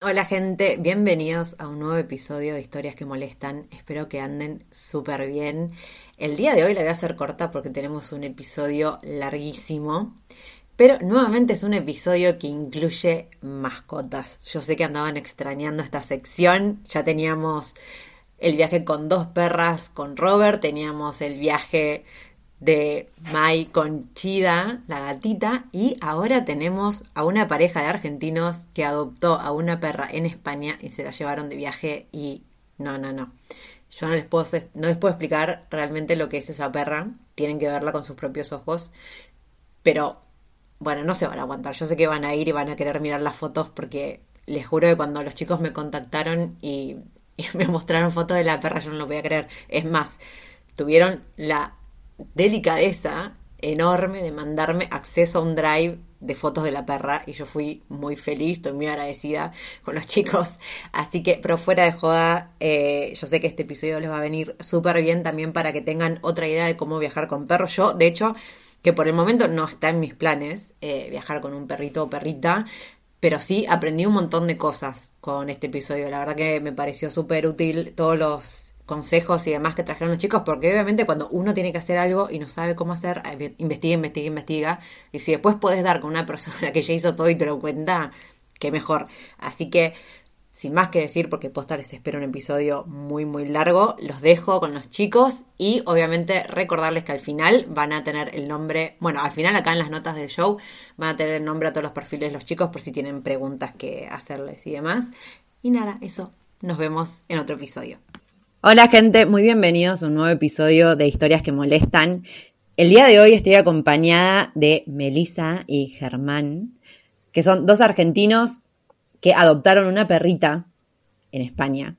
Hola gente, bienvenidos a un nuevo episodio de Historias que Molestan. Espero que anden súper bien. El día de hoy la voy a hacer corta porque tenemos un episodio larguísimo. Pero nuevamente es un episodio que incluye mascotas. Yo sé que andaban extrañando esta sección. Ya teníamos el viaje con dos perras con Robert, teníamos el viaje de Mai con Chida, la gatita, y ahora tenemos a una pareja de argentinos que adoptó a una perra en España y se la llevaron de viaje y no, no, no. Yo no les puedo, no les puedo explicar realmente lo que es esa perra, tienen que verla con sus propios ojos, pero bueno, no se van a aguantar. Yo sé que van a ir y van a querer mirar las fotos porque les juro que cuando los chicos me contactaron y, y me mostraron fotos de la perra, yo no lo voy a creer. Es más, tuvieron la delicadeza enorme de mandarme acceso a un drive de fotos de la perra y yo fui muy feliz, estoy muy agradecida con los chicos. Así que, pero fuera de joda, eh, yo sé que este episodio les va a venir súper bien también para que tengan otra idea de cómo viajar con perros. Yo, de hecho, que por el momento no está en mis planes eh, viajar con un perrito o perrita, pero sí aprendí un montón de cosas con este episodio. La verdad que me pareció súper útil todos los consejos y demás que trajeron los chicos, porque obviamente cuando uno tiene que hacer algo y no sabe cómo hacer, eh, investiga, investiga, investiga, y si después puedes dar con una persona que ya hizo todo y te lo cuenta, qué mejor. Así que, sin más que decir, porque posta les espero un episodio muy, muy largo, los dejo con los chicos y obviamente recordarles que al final van a tener el nombre, bueno, al final acá en las notas del show van a tener el nombre a todos los perfiles de los chicos por si tienen preguntas que hacerles y demás. Y nada, eso, nos vemos en otro episodio. Hola gente, muy bienvenidos a un nuevo episodio de Historias que Molestan. El día de hoy estoy acompañada de Melissa y Germán, que son dos argentinos que adoptaron una perrita en España.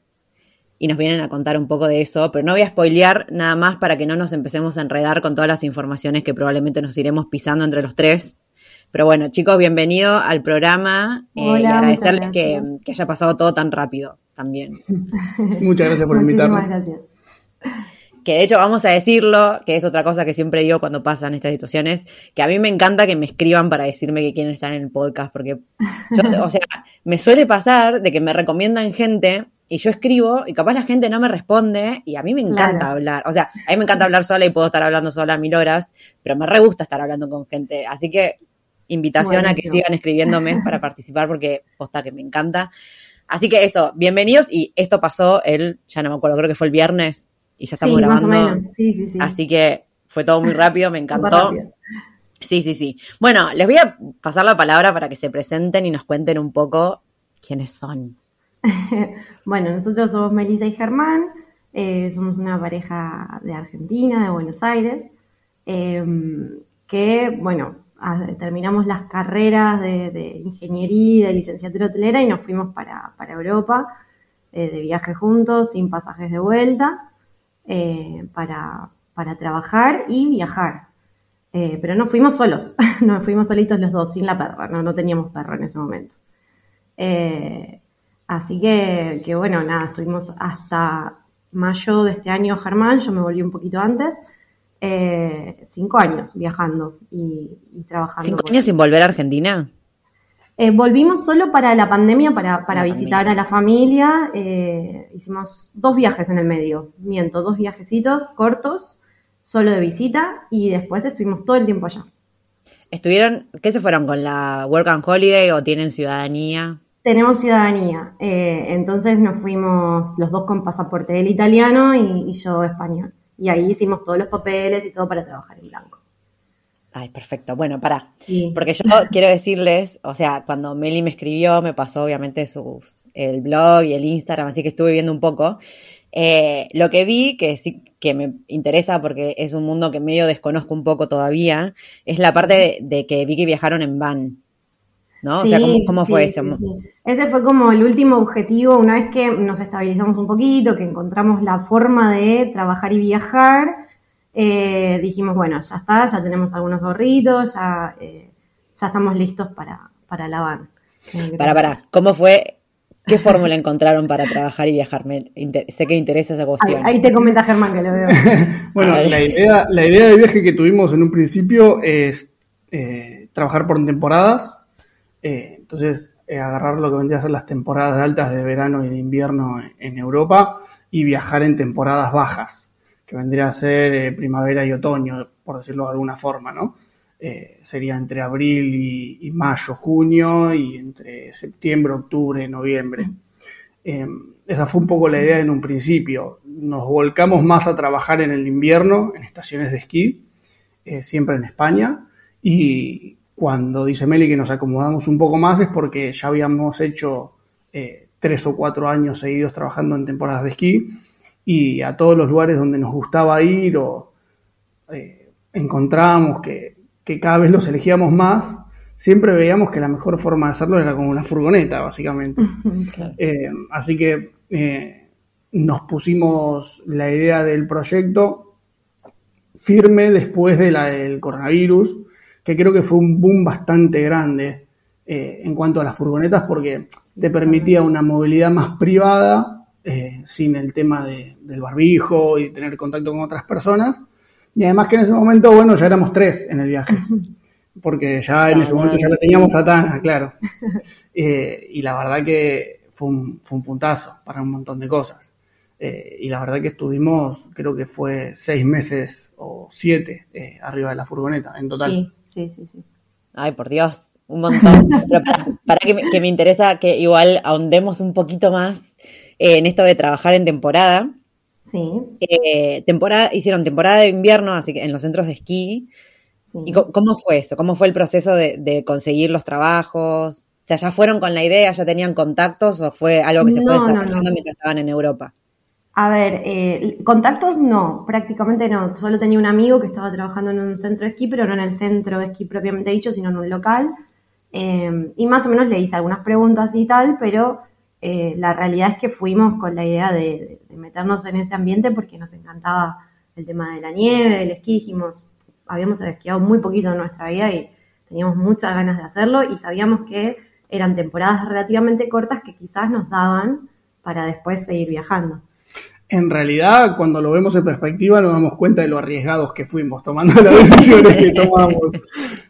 Y nos vienen a contar un poco de eso, pero no voy a spoilear nada más para que no nos empecemos a enredar con todas las informaciones que probablemente nos iremos pisando entre los tres. Pero bueno, chicos, bienvenido al programa eh, y agradecerles que, que haya pasado todo tan rápido también. Muchas gracias por invitarnos. gracias. Que de hecho vamos a decirlo, que es otra cosa que siempre digo cuando pasan estas situaciones, que a mí me encanta que me escriban para decirme que quieren estar en el podcast, porque yo, o sea, me suele pasar de que me recomiendan gente y yo escribo y capaz la gente no me responde y a mí me encanta hablar. O sea, a mí me encanta hablar sola y puedo estar hablando sola mil horas, pero me re gusta estar hablando con gente. Así que invitación a que sigan escribiéndome para participar porque posta que me encanta. Así que eso, bienvenidos y esto pasó el, ya no me acuerdo, creo que fue el viernes y ya estamos sí, grabando. Más o menos. Sí, sí, sí. Así que fue todo muy rápido, me encantó. Sí, sí, sí. Bueno, les voy a pasar la palabra para que se presenten y nos cuenten un poco quiénes son. bueno, nosotros somos Melissa y Germán, eh, somos una pareja de Argentina, de Buenos Aires, eh, que, bueno, terminamos las carreras de, ingeniería, de licenciatura hotelera y nos fuimos para, Europa eh, de viaje juntos, sin pasajes de vuelta, eh, para, trabajar y viajar. Eh, pero no fuimos solos, no fuimos solitos los dos, sin la perra, no, no teníamos perro en ese momento. así que, que, bueno, nada, estuvimos hasta mayo de este año Germán, yo me volví un poquito antes, eh, cinco años viajando y, trabajando. ¿Cinco años sin volver a Argentina? Eh, volvimos solo para la pandemia, para, visitar a la familia. Eh, hicimos dos viajes en el medio, miento, dos viajecitos cortos, solo de visita, y después estuvimos todo el tiempo allá. ¿Estuvieron, qué se fueron con la Work and Holiday o tienen ciudadanía? Tenemos ciudadanía, entonces nos fuimos los dos con pasaporte, él italiano y, y yo español y ahí hicimos todos los papeles y todo para trabajar en blanco. Ay, perfecto. Bueno, para. Porque yo quiero decirles, o sea, cuando Meli me escribió, me pasó obviamente sus, el blog y el Instagram, así que estuve viendo un poco. Eh, lo que vi, que sí que me interesa porque es un mundo que medio desconozco un poco todavía, es la parte de, que vi que viajaron en van. ¿No? o sea, ¿cómo, fue eso? Ese fue como el último objetivo, una vez que nos estabilizamos un poquito, que encontramos la forma de trabajar y viajar, eh, dijimos, bueno, ya está, ya tenemos algunos ahorritos, ya, eh, ya estamos listos para, para la van. Para, para, ¿cómo fue ¿Qué fórmula encontraron para trabajar y viajar? sé que interesa esa cuestión. Ahí, te comenta Germán que lo veo. bueno, la idea, la idea de viaje que tuvimos en un principio es eh, trabajar por temporadas. Eh, entonces, eh, agarrar lo que vendría a ser las temporadas altas de verano y de invierno en, Europa y viajar en temporadas bajas, que vendría a ser primavera y otoño, por decirlo de alguna forma, ¿no? Eh, sería entre abril y, mayo, junio y entre septiembre, octubre, noviembre. Eh, esa fue un poco la idea en un principio. Nos volcamos más a trabajar en el invierno, en estaciones de esquí, eh, siempre en España. Y cuando dice Meli que nos acomodamos un poco más es porque ya habíamos hecho tres o cuatro años seguidos trabajando en temporadas de esquí y a todos los lugares donde nos gustaba ir o encontrábamos que que cada vez los elegíamos más, siempre veíamos que la mejor forma de hacerlo era con una furgoneta, básicamente. Eh, así que eh, nos pusimos la idea del proyecto firme después de la del coronavirus, que creo que fue un boom bastante grande eh, en cuanto a las furgonetas, porque te permitía una movilidad más privada, sin el tema del barbijo y tener contacto con otras personas y además que en ese momento, bueno, ya éramos tres en el viaje, porque ya en ese momento ya la teníamos a Tana, claro. Eh, y la verdad que fue un, fue un puntazo para un montón de cosas. Eh, y la verdad que estuvimos, creo que fue seis meses o siete eh, arriba de la furgoneta en total. Sí, sí, sí, sí. Ay, por Dios, un montón. Pero para, que, me, que, me, interesa que igual ahondemos un poquito más en esto de trabajar en temporada, Sí. Eh, temporada, hicieron temporada de invierno, así que en los centros de esquí. ¿Y cómo fue eso? ¿Cómo fue el proceso de, conseguir los trabajos? O sea, ¿ya fueron con la idea, ya tenían contactos o fue algo que se fue desarrollando mientras estaban en Europa? A ver, eh, contactos no, prácticamente no. Solo tenía un amigo que estaba trabajando en un centro de esquí, pero no en el centro de esquí propiamente dicho, sino en un local. Eh, y más o menos le hice algunas preguntas y tal, pero eh, la realidad es que fuimos con la idea de, meternos en ese ambiente porque nos encantaba el tema de la nieve, el esquí, dijimos, habíamos esquiado muy poquito en nuestra vida y teníamos muchas ganas de hacerlo y sabíamos que eran temporadas relativamente cortas que quizás nos daban para después seguir viajando en realidad, cuando lo vemos en perspectiva, nos damos cuenta de lo arriesgados que fuimos tomando las decisiones que tomamos.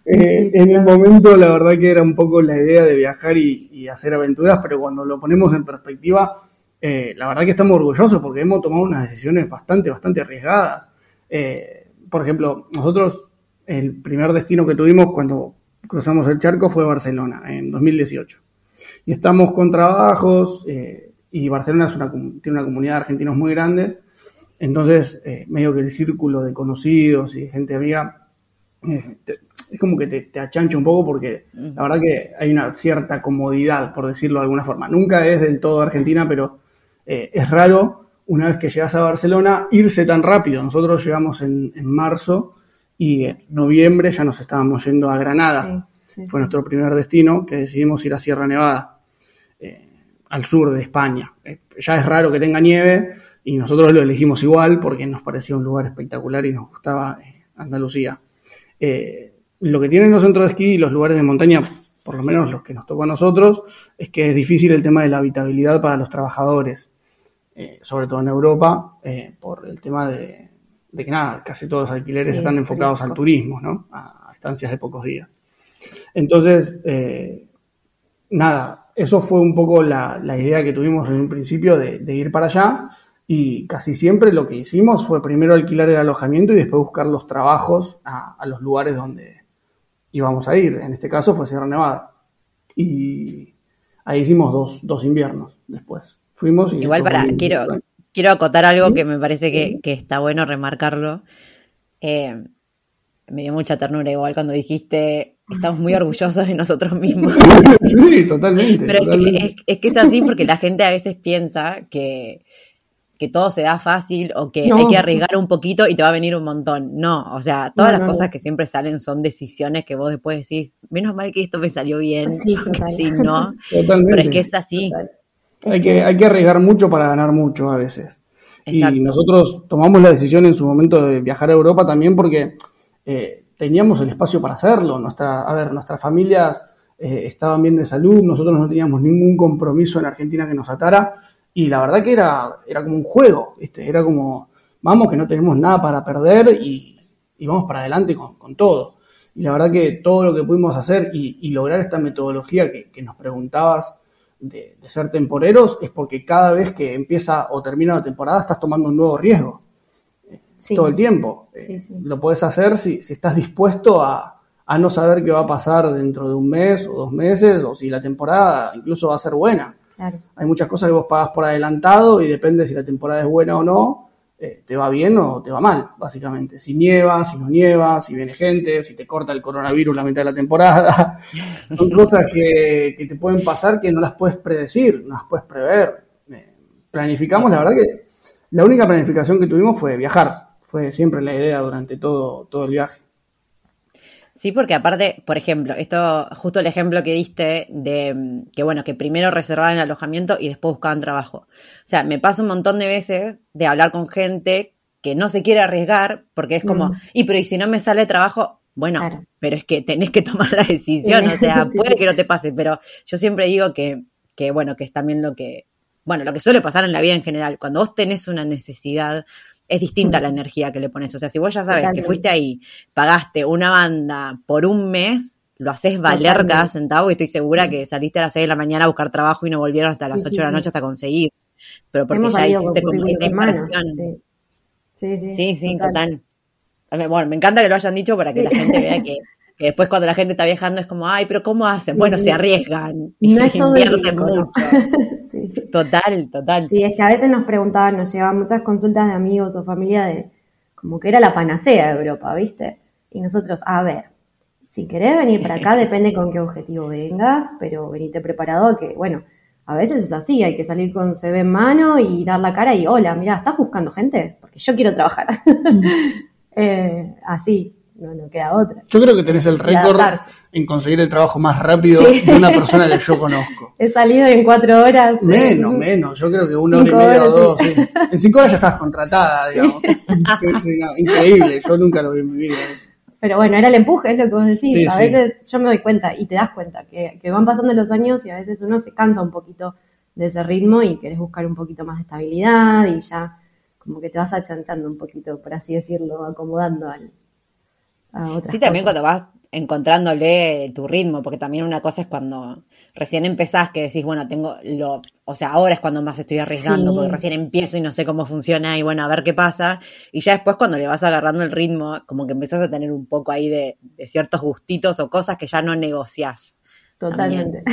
Eh, en el momento, la verdad que era un poco la idea de viajar y, hacer aventuras, pero cuando lo ponemos en perspectiva, eh, la verdad que estamos orgullosos porque hemos tomado unas decisiones bastante, bastante arriesgadas. Eh, por ejemplo, nosotros, el primer destino que tuvimos cuando cruzamos el charco fue Barcelona, en 2018. Y estamos con trabajos, y Barcelona es una, tiene una comunidad de argentinos muy grande, entonces eh, medio que el círculo de conocidos y gente amiga eh, es como que te, te, achancha un poco porque la verdad que hay una cierta comodidad, por decirlo de alguna forma. Nunca es del todo Argentina, pero eh, es raro una vez que llegas a Barcelona irse tan rápido. Nosotros llegamos en, en marzo y en noviembre ya nos estábamos yendo a Granada. Fue nuestro primer destino que decidimos ir a Sierra Nevada al sur de España. Eh, ya es raro que tenga nieve y nosotros lo elegimos igual porque nos parecía un lugar espectacular y nos gustaba eh, Andalucía. Eh, lo que tienen los centros de esquí y los lugares de montaña, por lo menos los que nos tocó a nosotros, es que es difícil el tema de la habitabilidad para los trabajadores, sobre todo en Europa, por el tema de, que nada, casi todos los alquileres están enfocados al turismo, ¿no? A, a, estancias de pocos días. Entonces, nada, eso fue un poco la, idea que tuvimos en un principio de, ir para allá y casi siempre lo que hicimos fue primero alquilar el alojamiento y después buscar los trabajos a, los lugares donde íbamos a ir. En este caso fue Sierra Nevada. Y ahí hicimos dos, inviernos después. Fuimos y Igual para, quiero, quiero acotar algo que me parece que, está bueno remarcarlo. Eh, me dio mucha ternura igual cuando dijiste, estamos muy orgullosos de nosotros mismos. sí, totalmente. Pero Es, que es así porque la gente a veces piensa que, que todo se da fácil o que hay que arriesgar un poquito y te va a venir un montón. No, o sea, todas las cosas que siempre salen son decisiones que vos después decís, menos mal que esto me salió bien, sí, sí no. Totalmente. Pero es que es así. Hay que, hay que arriesgar mucho para ganar mucho a veces. Y nosotros tomamos la decisión en su momento de viajar a Europa también porque eh, teníamos el espacio para hacerlo. Nuestra, a ver, nuestras familias eh, estaban bien de salud, nosotros no teníamos ningún compromiso en Argentina que nos atara y la verdad que era, era como un juego, era como, vamos que no tenemos nada para perder y, vamos para adelante con, todo. Y la verdad que todo lo que pudimos hacer y, lograr esta metodología que, nos preguntabas de, ser temporeros es porque cada vez que empieza o termina la temporada estás tomando un nuevo riesgo todo el tiempo. Eh, lo puedes hacer si, si estás dispuesto a, no saber qué va a pasar dentro de un mes o dos meses, o si la temporada incluso va a ser buena. Hay muchas cosas que vos pagas por adelantado y depende si la temporada es buena o no, eh, te va bien o te va mal, básicamente. Si nieva, si no nieva, si viene gente, si te corta el coronavirus la mitad de la temporada. Son cosas que, que, te pueden pasar que no las puedes predecir, no las puedes prever. Eh, planificamos, la verdad que la única planificación que tuvimos fue viajar fue siempre la idea durante todo, todo el viaje. Sí, porque aparte, por ejemplo, esto, justo el ejemplo que diste de que bueno, que primero reservaban el alojamiento y después buscaban trabajo. O sea, me pasa un montón de veces de hablar con gente que no se quiere arriesgar porque es como, mm. y pero y si no me sale trabajo, bueno, pero es que tenés que tomar la decisión, o sea, puede que no te pase, pero yo siempre digo que, que bueno, que es también lo que, bueno, lo que suele pasar en la vida en general, cuando vos tenés una necesidad es distinta la energía que le pones. O sea, si vos ya sabes que fuiste ahí, pagaste una banda por un mes, lo haces valer cada centavo y estoy segura que saliste a las 6 de la mañana a buscar trabajo y no volvieron hasta las 8 de la noche hasta conseguir. Pero porque ya hiciste como esa inversión. Sí, sí, sí, sí total. Bueno, me encanta que lo hayan dicho para que la gente vea que, después cuando la gente está viajando es como, ay, pero ¿cómo hacen? Bueno, se arriesgan. No es invierten mucho. Total, total. Sí, es que a veces nos preguntaban, nos llegaban muchas consultas de amigos o familia de como que era la panacea de Europa, ¿viste? Y nosotros, a ver, si querés venir para acá, depende con qué objetivo vengas, pero venite preparado que, bueno, a veces es así, hay que salir con CV en mano y dar la cara y, hola, mira, ¿estás buscando gente? Porque yo quiero trabajar. Mm. eh, así, no, no queda otra. Yo creo que tenés el récord en conseguir el trabajo más rápido de una persona que yo conozco. He salido en cuatro horas. Menos, menos. Yo creo que una hora y media o dos. En cinco horas ya estás contratada, digamos. increíble. Yo nunca lo vi en mi vida. Pero bueno, era el empuje, es lo que vos decís. a veces yo me doy cuenta y te das cuenta que, que van pasando los años y a veces uno se cansa un poquito de ese ritmo y querés buscar un poquito más de estabilidad y ya como que te vas achanchando un poquito, por así decirlo, acomodando al, Sí, también cuando vas encontrándole tu ritmo, porque también una cosa es cuando recién empezás que decís, bueno, tengo lo, o sea, ahora es cuando más estoy arriesgando, porque recién empiezo y no sé cómo funciona y bueno, a ver qué pasa. Y ya después cuando le vas agarrando el ritmo, como que empezás a tener un poco ahí de, ciertos gustitos o cosas que ya no negociás. Totalmente.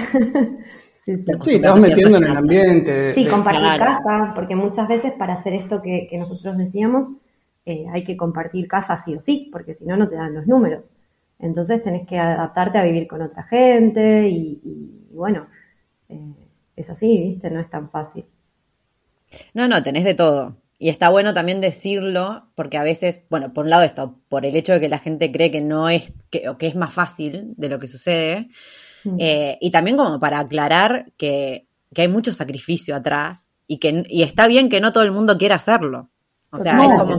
sí, sí. sí, te vas metiendo en el ambiente. Sí, compartir casa, porque muchas veces para hacer esto que, que nosotros decíamos, eh, hay que compartir casa sí o sí, porque si no, no te dan los números. Entonces tenés que adaptarte a vivir con otra gente y, bueno, eh, es así, ¿viste? No es tan fácil. No, no, tenés de todo. Y está bueno también decirlo, porque a veces, bueno, por un lado esto, por el hecho de que la gente cree que no es, que, o que es más fácil de lo que sucede, mm. eh, y también como para aclarar que, que, hay mucho sacrificio atrás y que y está bien que no todo el mundo quiera hacerlo. O sea, como,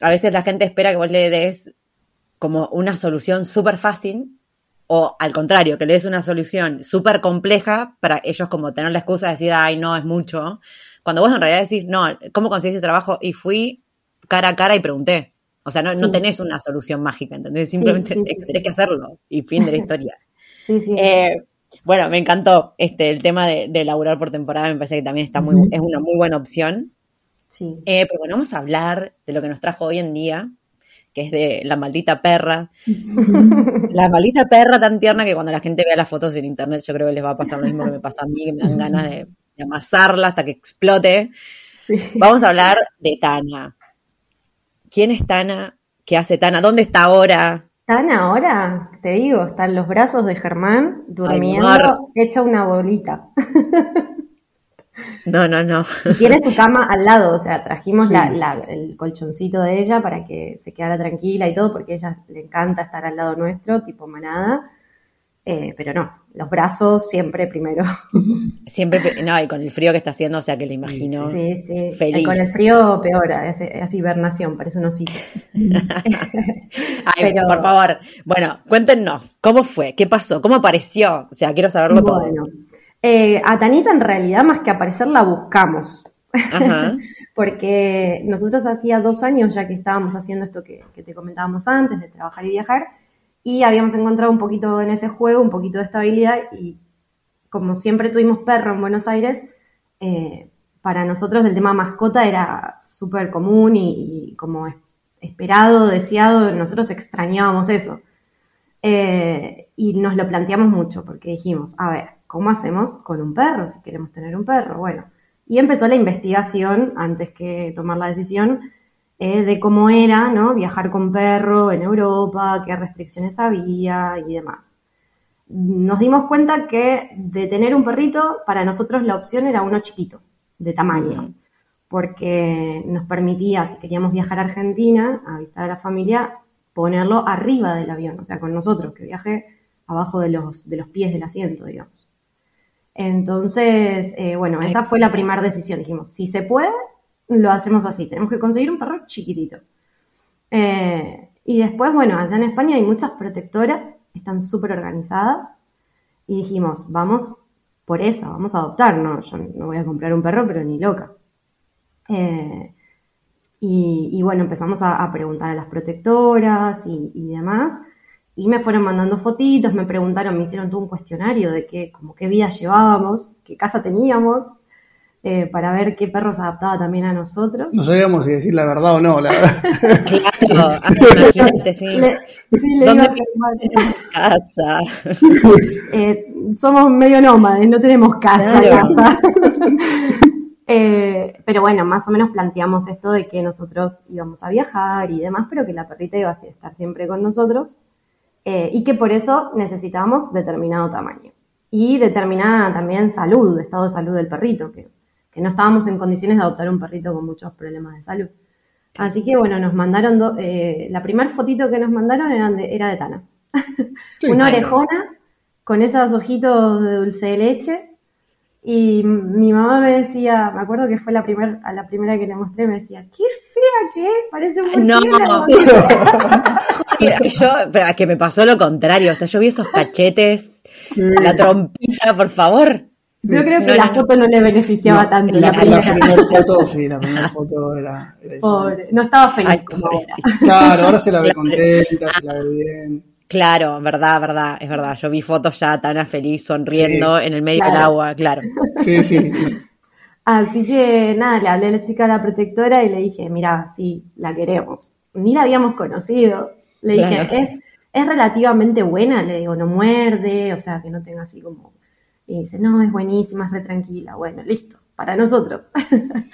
a veces la gente espera que vos le des como una solución súper fácil o al contrario, que le des una solución súper compleja para ellos como tener la excusa de decir, ay, no, es mucho. Cuando vos en realidad decís, no, ¿cómo conseguiste trabajo? Y fui cara a cara y pregunté. O sea, no, no tenés una solución mágica, ¿entendés? Simplemente tenés que hacerlo y fin de la historia. sí, sí. Eh, bueno, me encantó este el tema de, de, laburar por temporada, me parece que también está muy, es una muy buena opción. Sí. Eh, pero bueno, vamos a hablar de lo que nos trajo hoy en día, que es de la maldita perra. la maldita perra tan tierna que cuando la gente vea las fotos en internet, yo creo que les va a pasar lo mismo que me pasa a mí, que me dan ganas de, amasarla hasta que explote. Vamos a hablar de Tana. ¿Quién es Tana? ¿Qué hace Tana? ¿Dónde está ahora? Tana ahora, te digo, está en los brazos de Germán, durmiendo, hecha una bolita. No, no, no. Y tiene su cama al lado, o sea, trajimos el colchoncito de ella para que se quedara tranquila y todo, porque a ella le encanta estar al lado nuestro, tipo manada. Eh, pero no, los brazos siempre primero. Siempre, no, y con el frío que está haciendo, o sea que le imagino sí, sí. feliz. con el frío peor, es, hibernación, parece un osito. Ay, por favor, bueno, cuéntenos, ¿cómo fue? ¿Qué pasó? ¿Cómo apareció? O sea, quiero saberlo bueno, todo. Eh, a Tanita en realidad más que aparecer la buscamos. Porque nosotros hacía dos años ya que estábamos haciendo esto que, te comentábamos antes, de trabajar y viajar, y habíamos encontrado un poquito en ese juego, un poquito de estabilidad, y como siempre tuvimos perro en Buenos Aires, eh, para nosotros el tema mascota era súper común y, como esperado, deseado, nosotros extrañábamos eso. Eh, y nos lo planteamos mucho porque dijimos, a ver, ¿cómo hacemos con un perro si queremos tener un perro? Bueno, y empezó la investigación antes que tomar la decisión eh, de cómo era ¿no? viajar con perro en Europa, qué restricciones había y demás. Nos dimos cuenta que de tener un perrito, para nosotros la opción era uno chiquito, de tamaño, porque nos permitía, si queríamos viajar a Argentina a visitar a la familia, ponerlo arriba del avión, o sea, con nosotros, que viaje abajo de los, de los pies del asiento, digamos. Entonces, eh, bueno, esa fue la primera decisión. Dijimos, si se puede, lo hacemos así. Tenemos que conseguir un perro chiquitito. Eh, y después, bueno, allá en España hay muchas protectoras, están súper organizadas. Y dijimos, vamos por esa, vamos a adoptar. No, yo no voy a comprar un perro, pero ni loca. Eh, y, bueno, empezamos a, preguntar a las protectoras y, y demás y me fueron mandando fotitos, me preguntaron, me hicieron todo un cuestionario de qué, como qué vida llevábamos, qué casa teníamos, eh, para ver qué perro se adaptaba también a nosotros. No sabíamos si decir la verdad o no, la verdad. claro, imagínate, sí. sí ¿Dónde tenemos casa? Eh, somos medio nómades, no tenemos casa. casa. Eh, pero bueno, más o menos planteamos esto de que nosotros íbamos a viajar y demás, pero que la perrita iba a estar siempre con nosotros. Eh, y que por eso necesitábamos determinado tamaño. Y determinada también salud, estado de salud del perrito, que, no estábamos en condiciones de adoptar un perrito con muchos problemas de salud. Así que bueno, nos mandaron, eh, la primera fotito que nos mandaron de, era de Tana. Una orejona con esos ojitos de dulce de leche. Y mi mamá me decía, me acuerdo que fue la primera, a la primera que le mostré, me decía, qué fea que es, parece un No, yo, pero que me pasó lo contrario, o sea, yo vi esos cachetes, la trompita, por favor. Yo creo que la foto no le beneficiaba tanto. La, primera. foto, sí, la primera foto era. Pobre, no estaba feliz como era. Claro, ahora se la ve contenta, se la ve bien. Claro, verdad, verdad, es verdad. Yo vi fotos ya tan feliz, sonriendo en el medio del agua, claro. Sí, sí. Así que nada, le hablé a la chica de la protectora y le dije, mira, sí, la queremos. Ni la habíamos conocido, le dije, es, es relativamente buena, le digo, no muerde, o sea, que no tenga así como... Y dice, no, es buenísima, es re tranquila. Bueno, listo, para nosotros.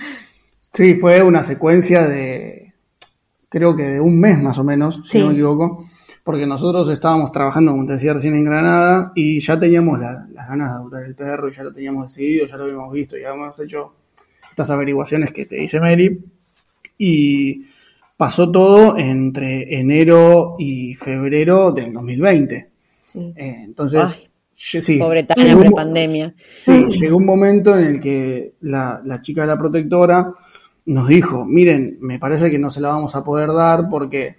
sí, fue una secuencia de, creo que de un mes más o menos, si no me equivoco, porque nosotros estábamos trabajando, como te decía recién, en Granada y ya teníamos las ganas de adoptar el perro y ya lo teníamos decidido, ya lo habíamos visto, ya habíamos hecho estas averiguaciones que te dice Mary. Y pasó todo entre enero y febrero del 2020. Sí. Eh, entonces, sí, pobre Tania, pandemia. Sí, llegó un momento en el que la, chica de la protectora nos dijo, miren, me parece que no se la vamos a poder dar porque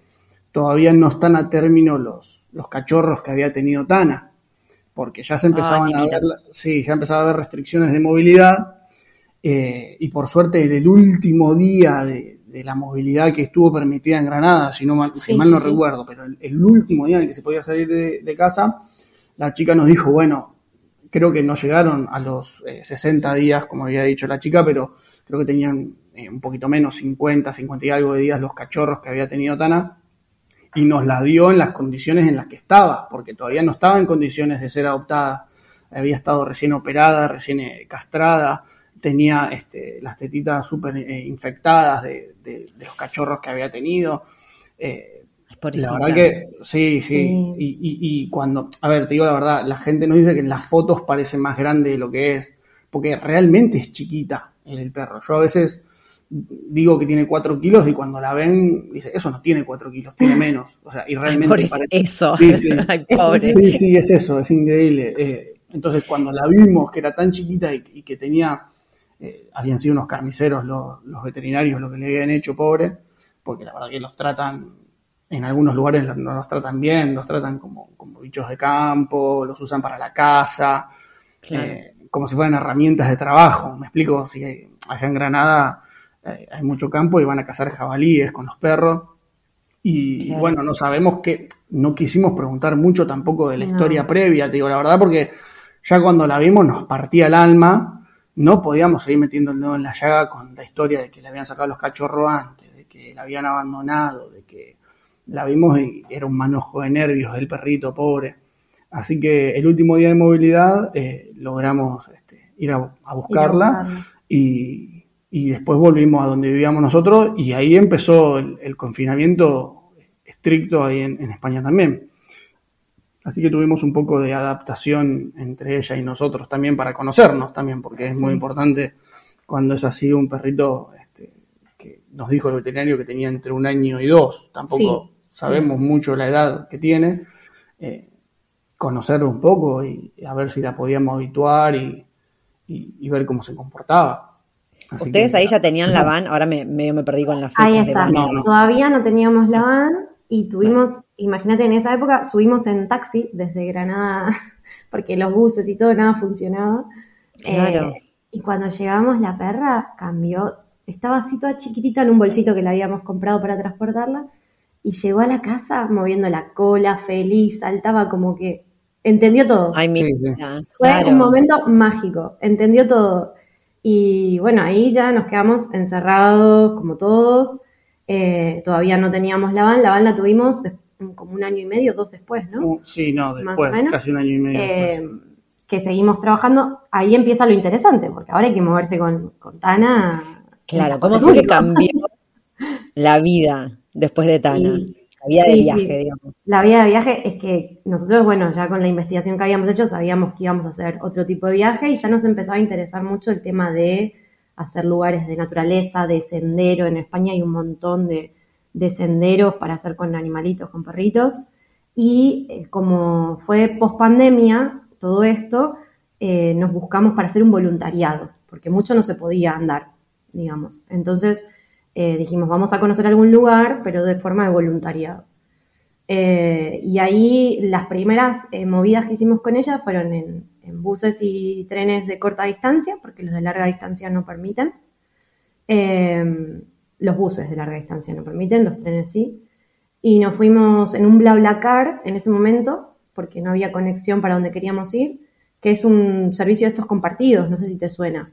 todavía no están a término los, los cachorros que había tenido Tana, porque ya se empezaban a ver, sí, ya empezaba a haber restricciones de movilidad eh, y por suerte en el último día de, de la movilidad que estuvo permitida en Granada, si, no mal, si mal no recuerdo, pero el, último día en que se podía salir de, casa, la chica nos dijo, bueno, creo que no llegaron a los 60 eh, días, como había dicho la chica, pero creo que tenían eh, un poquito menos, 50, 50 y algo de días los cachorros que había tenido Tana, y nos la dio en las condiciones en las que estaba, porque todavía no estaba en condiciones de ser adoptada, había estado recién operada, recién eh, castrada, tenía este, las tetitas súper infectadas de, de, los cachorros que había tenido. Eh, La verdad que sí, sí. Y, cuando, a ver, te digo la verdad, la gente nos dice que en las fotos parece más grande de lo que es, porque realmente es chiquita el perro. Yo a veces digo que tiene 4 kilos y cuando la ven, dice, eso no tiene 4 kilos, tiene menos. O sea, y realmente eso. Sí sí. es eso, es increíble. Eh, entonces, cuando la vimos, que era tan chiquita y, que tenía, eh, habían sido unos carniceros los, los, veterinarios lo que le habían hecho, pobre, porque la verdad que los tratan, en algunos lugares no los tratan bien, los tratan como, como bichos de campo, los usan para la casa, eh, como si fueran herramientas de trabajo. Me explico, si allá en Granada hay mucho campo y van a cazar jabalíes con los perros. Y bueno, no sabemos que, no quisimos preguntar mucho tampoco de la historia previa, te digo la verdad, porque ya cuando la vimos nos partía el alma, no podíamos seguir metiendo el dedo en la llaga con la historia de que le habían sacado los cachorros antes, de que la habían abandonado, de que la vimos y era un manojo de nervios del perrito pobre. Así que el último día de movilidad eh, logramos este, ir a, buscarla y, después volvimos a donde vivíamos nosotros y ahí empezó el, confinamiento estricto ahí en España también. Así que tuvimos un poco de adaptación entre ella y nosotros también para conocernos también, porque es muy importante cuando es así un perrito este, que nos dijo el veterinario que tenía entre un año y dos, tampoco sabemos mucho la edad que tiene, eh, conocerlo un poco y, a ver si la podíamos habituar y, ver cómo se comportaba. Ustedes ahí ya tenían la van, ahora me, medio me perdí con la fecha. Ahí está, todavía no teníamos la van y tuvimos, imagínate, en esa época subimos en taxi desde Granada, porque los buses y todo, nada funcionaba. Claro. Eh, y cuando llegamos, la perra cambió. Estaba así toda chiquitita en un bolsito que le habíamos comprado para transportarla. Y llegó a la casa moviendo la cola, feliz, saltaba como que entendió todo. Ay, Fue un momento mágico, entendió todo. Y bueno, ahí ya nos quedamos encerrados como todos. Eh, todavía no teníamos la van, la van la tuvimos como un año y medio, dos después, ¿no? Uh, sí, no, después, casi un año y medio. Eh, que seguimos trabajando, ahí empieza lo interesante, porque ahora hay que moverse con, con Tana. Claro, ¿cómo fue que cambió la vida después de Tana? la vida de viaje, digamos. La vida de viaje es que nosotros, bueno, ya con la investigación que habíamos hecho, sabíamos que íbamos a hacer otro tipo de viaje y ya nos empezaba a interesar mucho el tema de hacer lugares de naturaleza, de sendero. En España hay un montón de, senderos para hacer con animalitos, con perritos. Y eh, como fue post pandemia todo esto, eh, nos buscamos para hacer un voluntariado, porque mucho no se podía andar, digamos. Entonces eh, dijimos, vamos a conocer algún lugar, pero de forma de voluntariado. y ahí las primeras movidas que hicimos con ella fueron en, en buses y trenes de corta distancia, porque los de larga distancia no permiten. Em, los buses de larga distancia no permiten, los trenes sí. Y nos fuimos en un BlaBlaCar en ese momento, porque no había conexión para donde queríamos ir, que es un servicio de estos compartidos, no sé si te suena.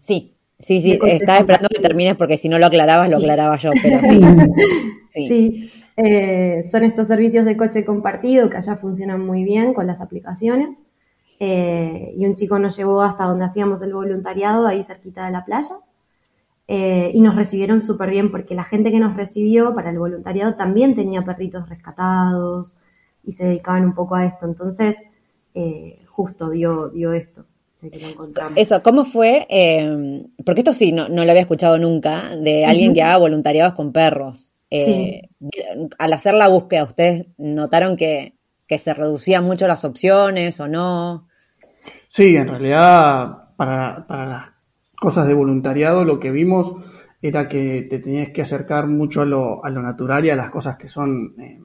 Sí, sí, sí, estaba esperando que termines porque si no lo aclarabas, lo aclaraba yo, pero sí. sí. Eh, son estos servicios de coche compartido que allá funcionan muy bien con las aplicaciones. Eh, y un chico nos llevó hasta donde hacíamos el voluntariado, ahí cerquita de la playa. Eh, y nos recibieron súper bien porque la gente que nos recibió para el voluntariado también tenía perritos rescatados y se dedicaban un poco a esto. Entonces, eh, justo dio, dio esto. Eso, ¿cómo fue? porque esto sí, no, lo había escuchado nunca, de alguien que haga voluntariados con perros. Al hacer la búsqueda, ¿ustedes notaron que, que se reducían mucho las opciones o no? Sí, en realidad para, las cosas de voluntariado lo que vimos era que te tenías que acercar mucho a lo, a lo natural y a las cosas que son eh,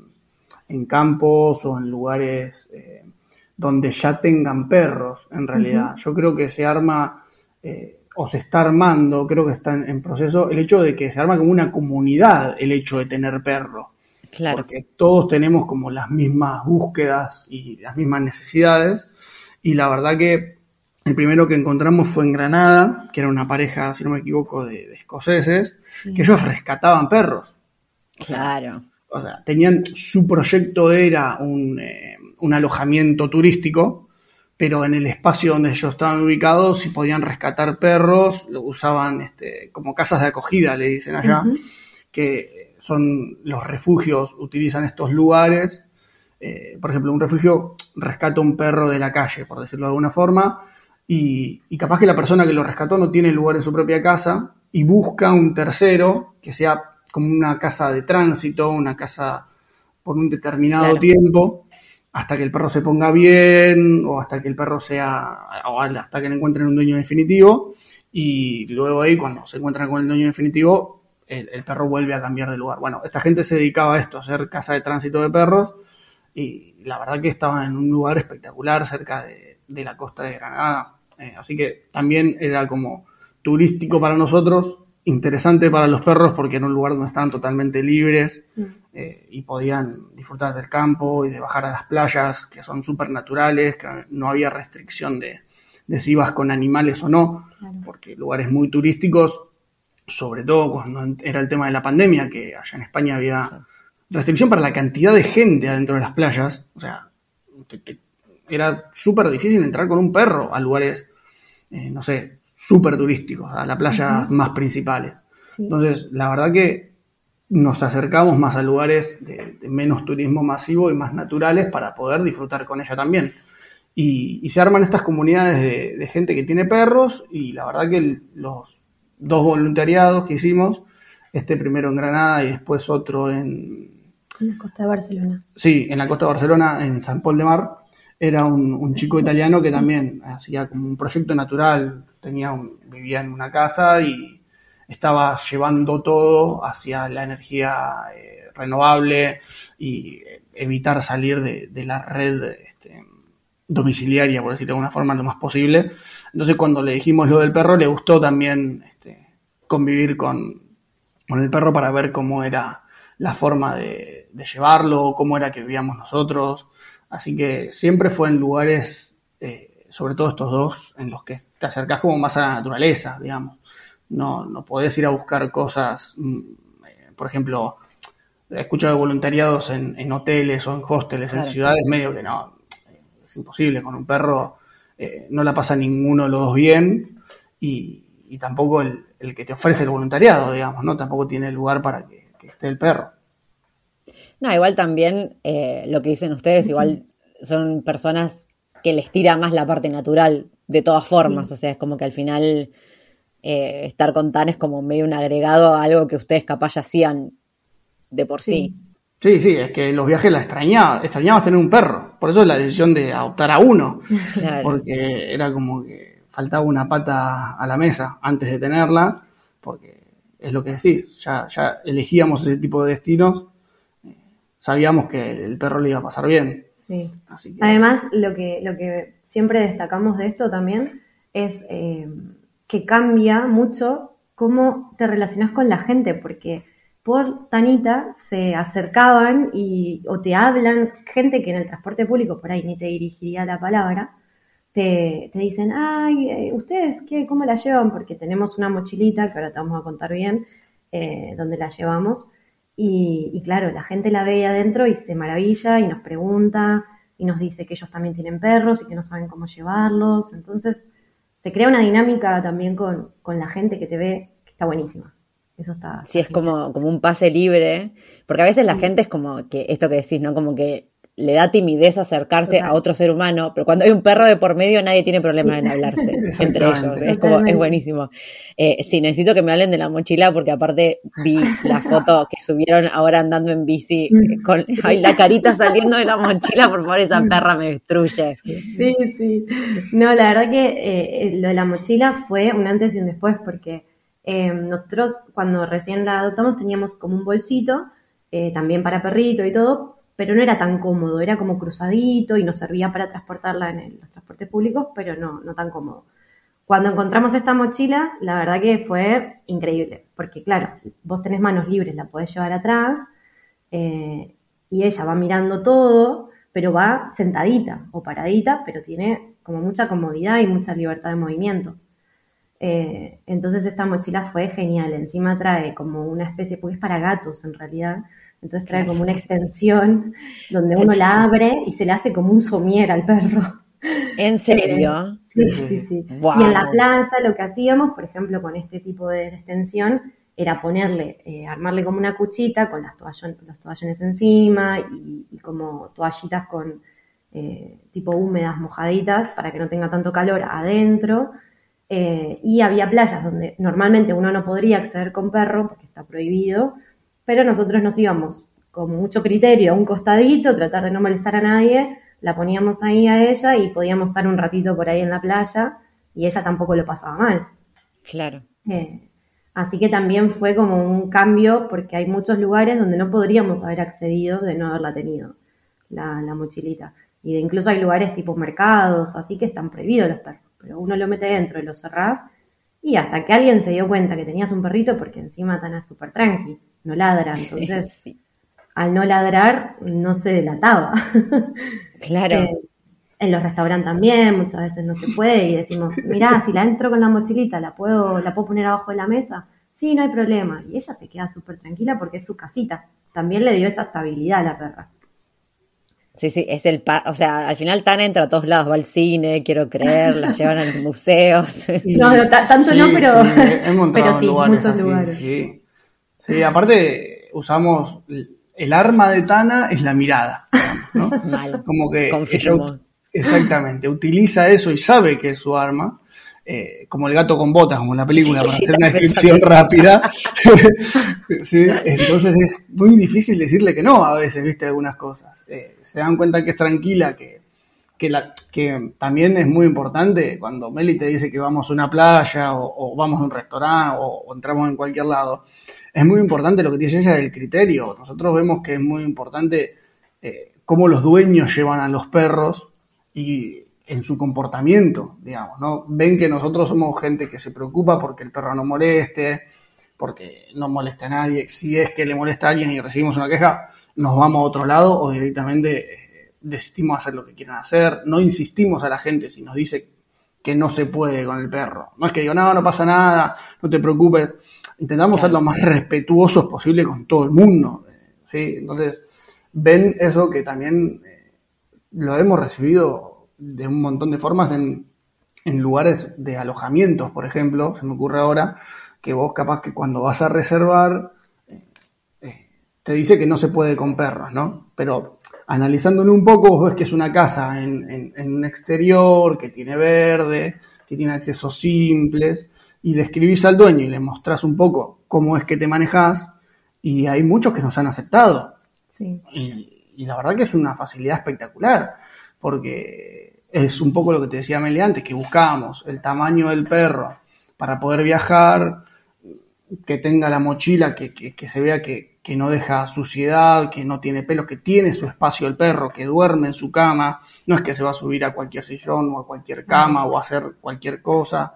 en campos o en lugares eh, donde ya tengan perros, en realidad. Yo creo que se arma eh, o se está armando, creo que está en, proceso, el hecho de que se arma como una comunidad el hecho de tener perro. Claro. Porque todos tenemos como las mismas búsquedas y las mismas necesidades. Y la verdad que el primero que encontramos fue en Granada, que era una pareja, si no me equivoco, de, escoceses, que ellos rescataban perros. Claro. O sea, tenían, su proyecto era un, eh, un alojamiento turístico, pero en el espacio donde ellos estaban ubicados, si podían rescatar perros, lo usaban este, como casas de acogida, le dicen allá, que son los refugios, utilizan estos lugares. Eh, por ejemplo, un refugio rescata un perro de la calle, por decirlo de alguna forma, y, y, capaz que la persona que lo rescató no tiene lugar en su propia casa y busca un tercero que sea como una casa de tránsito, una casa por un determinado tiempo, hasta que el perro se ponga bien o hasta que el perro sea, o hasta que le encuentren un dueño definitivo. Y luego ahí, cuando se encuentran con el dueño definitivo, el, perro vuelve a cambiar de lugar. Bueno, esta gente se dedicaba a esto, a hacer casa de tránsito de perros. Y la verdad que estaban en un lugar espectacular cerca de, la costa de Granada. Eh, así que también era como turístico para nosotros, interesante para los perros porque era un lugar donde estaban totalmente libres mm. eh, y podían disfrutar del campo y de bajar a las playas, que son súper naturales, que no había restricción de, de si ibas con animales o no, porque lugares muy turísticos, sobre todo cuando era el tema de la pandemia, que allá en España había restricción para la cantidad de gente adentro de las playas, o sea, era súper difícil entrar con un perro a lugares, eh, no sé, súper turísticos, a las playas más principales. Entonces, la verdad que nos acercamos más a lugares de, de, menos turismo masivo y más naturales para poder disfrutar con ella también. Y, se arman estas comunidades de, gente que tiene perros y la verdad que los dos voluntariados que hicimos, este primero en Granada y después otro en... En la costa de Barcelona. Sí, en la costa de Barcelona, en San Paul de Mar, era un, chico italiano que también hacía como un proyecto natural, tenía vivía en una casa y estaba llevando todo hacia la energía eh, renovable y evitar salir de, la red este, domiciliaria, por decirlo de alguna forma, lo más posible. Entonces cuando le dijimos lo del perro, le gustó también este, convivir con, el perro para ver cómo era la forma de, llevarlo, cómo era que vivíamos nosotros. Así que siempre fue en lugares, eh, sobre todo estos dos, en los que te acercás como más a la naturaleza, digamos. No, no podés ir a buscar cosas, mm, eh, por ejemplo, he escuchado voluntariados en, hoteles o en hosteles, en ciudades medio que no, es imposible. Con un perro eh, no la pasa ninguno de los dos bien y, tampoco el, que te ofrece el voluntariado, digamos, ¿no? Tampoco tiene lugar para que, esté el perro. No, igual también eh, lo que dicen ustedes, igual son personas que les tira más la parte natural de todas formas, o sea, es como que al final eh, estar con Tan es como medio un agregado a algo que ustedes capaz ya hacían de por sí. Sí, sí, es que los viajes la extrañaba, extrañabas tener un perro, por eso la decisión de adoptar a uno, porque era como que faltaba una pata a la mesa antes de tenerla, porque es lo que decís, ya, ya elegíamos ese tipo de destinos, sabíamos que el perro le iba a pasar bien. Sí. Además, lo que, lo que siempre destacamos de esto también es eh, que cambia mucho cómo te relacionas con la gente, porque por Tanita se acercaban y, o te hablan, gente que en el transporte público por ahí ni te dirigiría la palabra, te, dicen, ay, eh, ¿ustedes qué, cómo la llevan? Porque tenemos una mochilita, que ahora te vamos a contar bien, eh, donde la llevamos. Y, claro, la gente la ve ahí adentro y se maravilla y nos pregunta y nos dice que ellos también tienen perros y que no saben cómo llevarlos. Entonces, se crea una dinámica también con, con la gente que te ve que está buenísima. Eso está. Sí, es como, como un pase libre. Porque a veces la gente es como que, esto que decís, ¿no? Como que le da timidez acercarse a otro ser humano, pero cuando hay un perro de por medio nadie tiene problema en hablarse entre ellos. Es como, es buenísimo. Eh, sí, necesito que me hablen de la mochila porque aparte vi la foto que subieron ahora andando en bici mm. con la carita saliendo de la mochila, por favor, esa perra me destruye. Sí, sí. No, la verdad que eh, lo de la mochila fue un antes y un después porque nosotros cuando recién la adoptamos teníamos como un bolsito, eh, también para perrito y todo, pero no era tan cómodo, era como cruzadito y nos servía para transportarla en los transportes públicos, pero no, no tan cómodo. Cuando encontramos esta mochila, la verdad que fue increíble, porque claro, vos tenés manos libres, la podés llevar atrás eh, y ella va mirando todo, pero va sentadita o paradita, pero tiene como mucha comodidad y mucha libertad de movimiento. Eh, entonces esta mochila fue genial. Encima trae como una especie, porque es para gatos en realidad. Entonces trae como una extensión donde uno la abre y se le hace como un somier al perro. ¿En serio? sí, sí, sí. Y en la plaza lo que hacíamos, por ejemplo, con este tipo de extensión, era ponerle, eh, armarle como una cuchita con las los toallones encima y, como toallitas con eh, tipo húmedas, mojaditas, para que no tenga tanto calor adentro. Eh, y había playas donde normalmente uno no podría acceder con perro porque está prohibido, pero nosotros nos íbamos con mucho criterio a un costadito, tratar de no molestar a nadie, la poníamos ahí a ella y podíamos estar un ratito por ahí en la playa y ella tampoco lo pasaba mal. Claro. Así que también fue como un cambio porque hay muchos lugares donde no podríamos haber accedido de no haberla tenido, la, mochilita. Y de incluso hay lugares tipo mercados o así que están prohibidos los perros. Pero uno lo mete dentro y lo cerrás y hasta que alguien se dio cuenta que tenías un perrito porque encima están súper tranqui, no ladra. Entonces, al no ladrar, no se delataba. Claro. Eh, en los restaurantes también, muchas veces no se puede y decimos, mirá, si la entro con la mochilita, ¿la puedo, ¿la puedo poner abajo de la mesa? Sí, no hay problema. Y ella se queda súper tranquila porque es su casita. También le dio esa estabilidad a la perra. Sí, sí, es el, o sea, al final Tana entra a todos lados, va al cine, quiero creer, la llevan a los museos. no, tanto no, pero, pero sí, muchos lugares. Sí. Sí, aparte usamos el arma de Tana es la mirada. ¿no? Como que Exactamente, utiliza eso y sabe que es su arma, eh, como el gato con botas, como en la película, para hacer una descripción rápida. Entonces es muy difícil decirle que no a veces, viste, algunas cosas. Eh, se dan cuenta que es tranquila, que, que, la, que también es muy importante cuando Meli te dice que vamos a una playa o, vamos a un restaurante o, entramos en cualquier lado. Es muy importante lo que dice ella del criterio. Nosotros vemos que es muy importante eh, cómo los dueños llevan a los perros y en su comportamiento, digamos, ¿no? Ven que nosotros somos gente que se preocupa porque el perro no moleste, porque no moleste a nadie. Si es que le molesta a alguien y recibimos una queja, nos vamos a otro lado o directamente eh, decidimos hacer lo que quieran hacer. No insistimos a la gente si nos dice que no se puede con el perro. No es que digo, no, no pasa nada, no te preocupes. Intentamos ser lo más respetuosos posible con todo el mundo. ¿sí? Entonces, ven eso que también eh, lo hemos recibido de un montón de formas en, lugares de alojamientos, por ejemplo, se me ocurre ahora que vos capaz que cuando vas a reservar eh, eh, te dice que no se puede con perros, ¿no? Pero analizándolo un poco, vos ves que es una casa en, en, un exterior, que tiene verde, que tiene accesos simples, y le escribís al dueño y le mostrás un poco cómo es que te manejas, y hay muchos que nos han aceptado. Y, y la verdad que es una facilidad espectacular, porque es un poco lo que te decía Meli antes, que buscábamos el tamaño del perro para poder viajar, que tenga la mochila, que, se vea que, no deja suciedad, que no tiene pelos, que tiene su espacio el perro, que duerme en su cama, no es que se va a subir a cualquier sillón o a cualquier cama o a hacer cualquier cosa.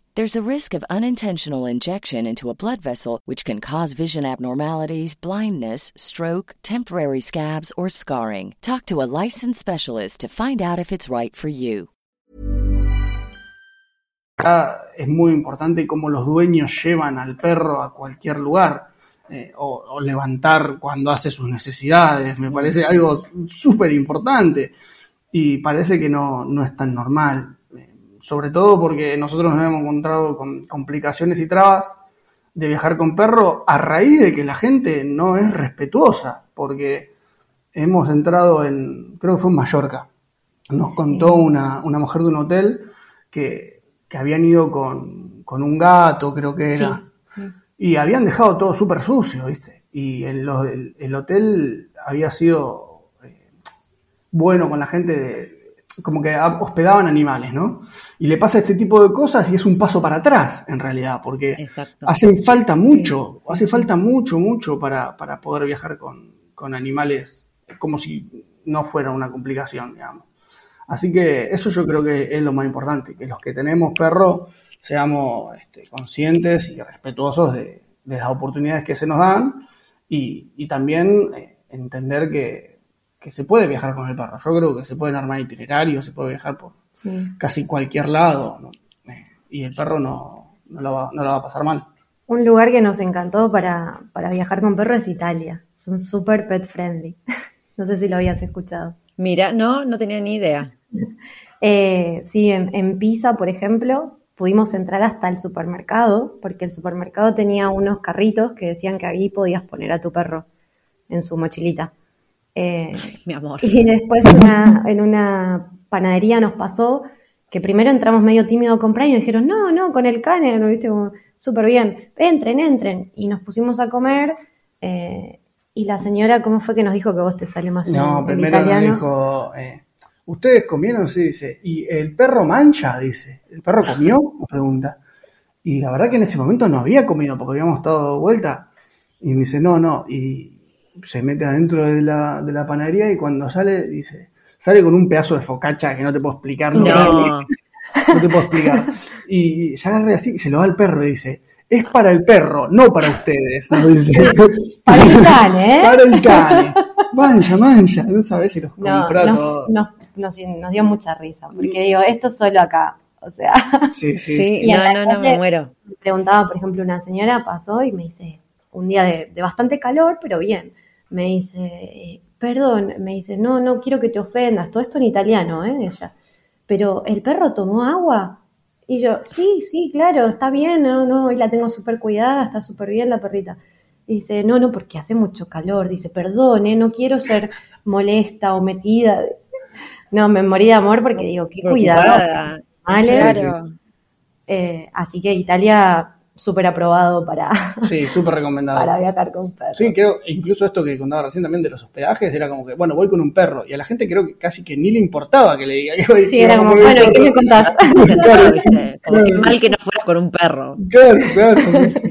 There's a risk of unintentional injection into a blood vessel, which can cause vision abnormalities, blindness, stroke, temporary scabs, or scarring. Talk to a licensed specialist to find out if it's right for you. Es muy importante cómo los dueños llevan al perro a cualquier lugar. Eh, o, o, levantar cuando hace sus necesidades, me parece algo súper importante y parece que no, no es tan normal sobre todo porque nosotros nos hemos encontrado con complicaciones y trabas de viajar con perro a raíz de que la gente no es respetuosa, porque hemos entrado en, creo que fue en Mallorca, nos contó una, una, mujer de un hotel que, que habían ido con, con, un gato, creo que era, sí, sí. y habían dejado todo súper sucio, ¿viste? Y el, el, el, hotel había sido eh, bueno con la gente de como que hospedaban animales, ¿no? Y le pasa este tipo de cosas y es un paso para atrás, en realidad, porque Exacto. hacen falta mucho, Sí, sí, hace falta mucho, mucho para, para poder viajar con, con animales como si no fuera una complicación, digamos. Así que eso yo creo que es lo más importante, que los que tenemos perro seamos este, conscientes y respetuosos de, de las oportunidades que se nos dan y, y también eh, entender que, que se puede viajar con el perro. Yo creo que se pueden armar itinerarios, se puede viajar por Sí. casi cualquier lado ¿no? Eh, y el perro no, no, la va, no la va a pasar mal. Un lugar que nos encantó para, para viajar con perro es Italia. Son súper pet friendly. No sé si lo habías escuchado. Mira, no, no tenía ni idea. Eh, sí, en, en Pisa, por ejemplo, pudimos entrar hasta el supermercado, porque el supermercado tenía unos carritos que decían que ahí podías poner a tu perro en su mochilita. Eh, Mi amor. y después una- en una panadería nos pasó que primero entramos medio tímido a comprar y nos dijeron, no, no, con el cane, ¿no viste? Como, súper bien, entren, entren. Y nos pusimos a comer eh, y la señora, ¿cómo fue que nos dijo que vos te sale más en- No, en primero nos italiano? dijo, eh, ¿ustedes comieron? Sí, dice. ¿Y el perro mancha? Dice. ¿El perro comió? Nos pregunta. Y la verdad que en ese momento no había comido porque habíamos estado de vuelta. Y me dice, no, no. Y se mete adentro de la, de la panadería y cuando sale, dice, sale con un pedazo de focacha que no te puedo explicar. No. es. No te puedo explicar. Y se agarra así y se lo da al perro y dice, es para el perro, no para ustedes. Para el cane, ¿eh? Para el cane. Mancha, mancha. No sabes si los No, compró nos, todos. nos, nos- nos dio mucha risa, porque digo, esto solo acá. O sea, Sí, sí, Sí. Y no, no, no, me muero. me preguntaba, por ejemplo, una señora pasó y me dice, un día de, de bastante calor, pero bien, me dice, eh, perdón, me dice, no, no quiero que te ofendas, todo esto en italiano, ¿eh? Ella, pero ¿el perro tomó agua? Y yo, sí, sí, claro, está bien, no, no, hoy la tengo súper cuidada, está súper bien la perrita. Y dice, no, no, porque hace mucho calor. Dice, perdón, ¿eh? no quiero ser molesta o metida. Dice. No, me morí de amor porque digo, qué cuidado. Claro. Eh, así que Italia súper aprobado para, Sí, súper recomendado. para viajar con perros. Sí, creo, incluso esto que contaba recién también de los hospedajes, era como que, bueno, voy con un perro, y a la gente creo que casi que ni le importaba que le diga que voy Sí, que era como, con un bueno, ¿y qué me contás? Como que mal que no fuera con un perro. Claro, claro,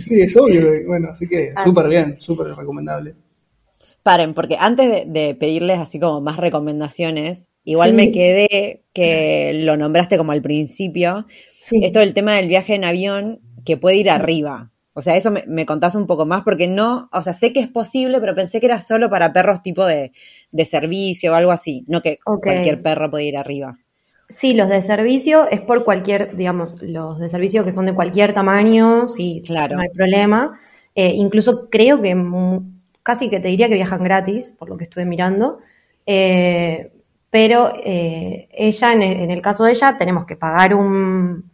sí, es obvio, bueno, así que súper bien, súper recomendable. Paren, porque antes de, de pedirles así como más recomendaciones, igual Sí. me quedé que lo nombraste como al principio, Sí. esto del tema del viaje en avión que puede ir arriba. O sea, eso me, me contás un poco más porque no, o sea, sé que es posible, pero pensé que era solo para perros tipo de, de servicio o algo así, no que cualquier perro puede ir arriba. Sí, los de servicio es por cualquier, digamos, los de servicio que son de cualquier tamaño, sí, Claro. no hay problema. Eh, incluso creo que casi que te diría que viajan gratis, por lo que estuve mirando. Eh, pero eh, ella, en el, caso de ella, tenemos que pagar un,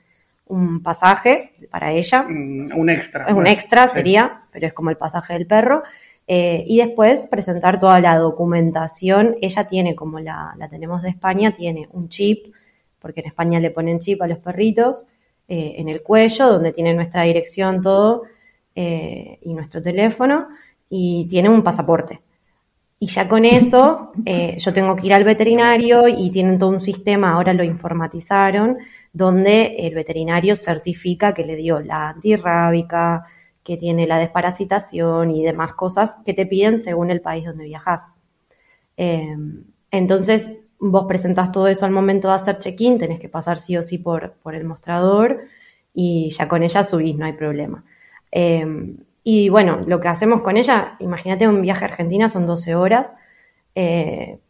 pasaje para ella. un extra. Es un extra sería, pero es como el pasaje del perro. Eh, y después presentar toda la documentación. Ella tiene, como la, la, tenemos de España, tiene un chip, porque en España le ponen chip a los perritos, eh, en el cuello, donde tiene nuestra dirección, todo, y nuestro teléfono, y tiene un pasaporte. Y ya con eso, eh, yo tengo que ir al veterinario y tienen todo un sistema, ahora lo informatizaron, donde el veterinario certifica que le dio la antirrábica, que tiene la desparasitación y demás cosas que te piden según el país donde viajas. Em, entonces, vos presentás todo eso al momento de hacer check-in, tenés que pasar sí o sí por, por el mostrador y ya con ella subís, no hay problema. Em, y bueno, lo que hacemos con ella, imagínate un viaje a Argentina, son 12 horas, eh,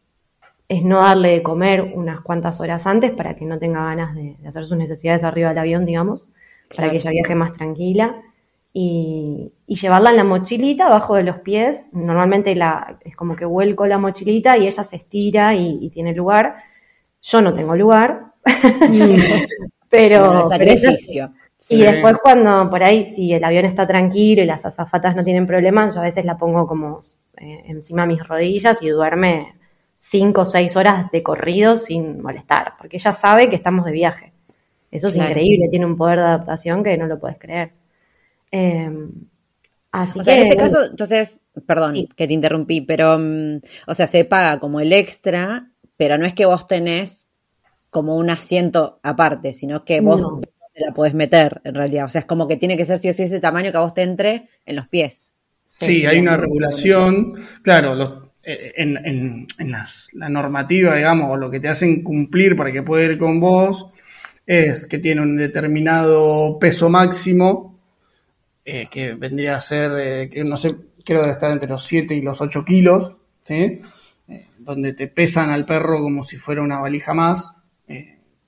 es no darle de comer unas cuantas horas antes para que no tenga ganas de, hacer sus necesidades arriba del avión, digamos, para que ella viaje más tranquila. Y, llevarla en la mochilita abajo de los pies. Normalmente la, es como que vuelco la mochilita y ella se estira y, tiene lugar. Yo no tengo lugar, pero, sacrificio. Y después cuando por ahí, si el avión está tranquilo y las azafatas no tienen problemas, yo a veces la pongo como eh, encima de mis rodillas y duerme cinco o seis horas de corrido sin molestar, porque ella sabe que estamos de viaje. Eso es increíble, tiene un poder de adaptación que no lo puedes creer. Em, así o sea, en este caso, entonces, perdón que te interrumpí, pero, mm, o sea, se paga como el extra, pero no es que vos tenés como un asiento aparte, sino que vos la puedes meter, en realidad. O sea, es como que tiene que ser si o sí ese tamaño que a vos te entre en los pies. Sí, hay una regulación. Claro, eh, en, la normativa, digamos, o lo que te hacen cumplir para que pueda ir con vos, es que tiene un determinado peso máximo, eh, que vendría a ser, eh, que no sé, creo que está entre los 7 y los 8 kilos, ¿sí? donde te pesan al perro como si fuera una valija más,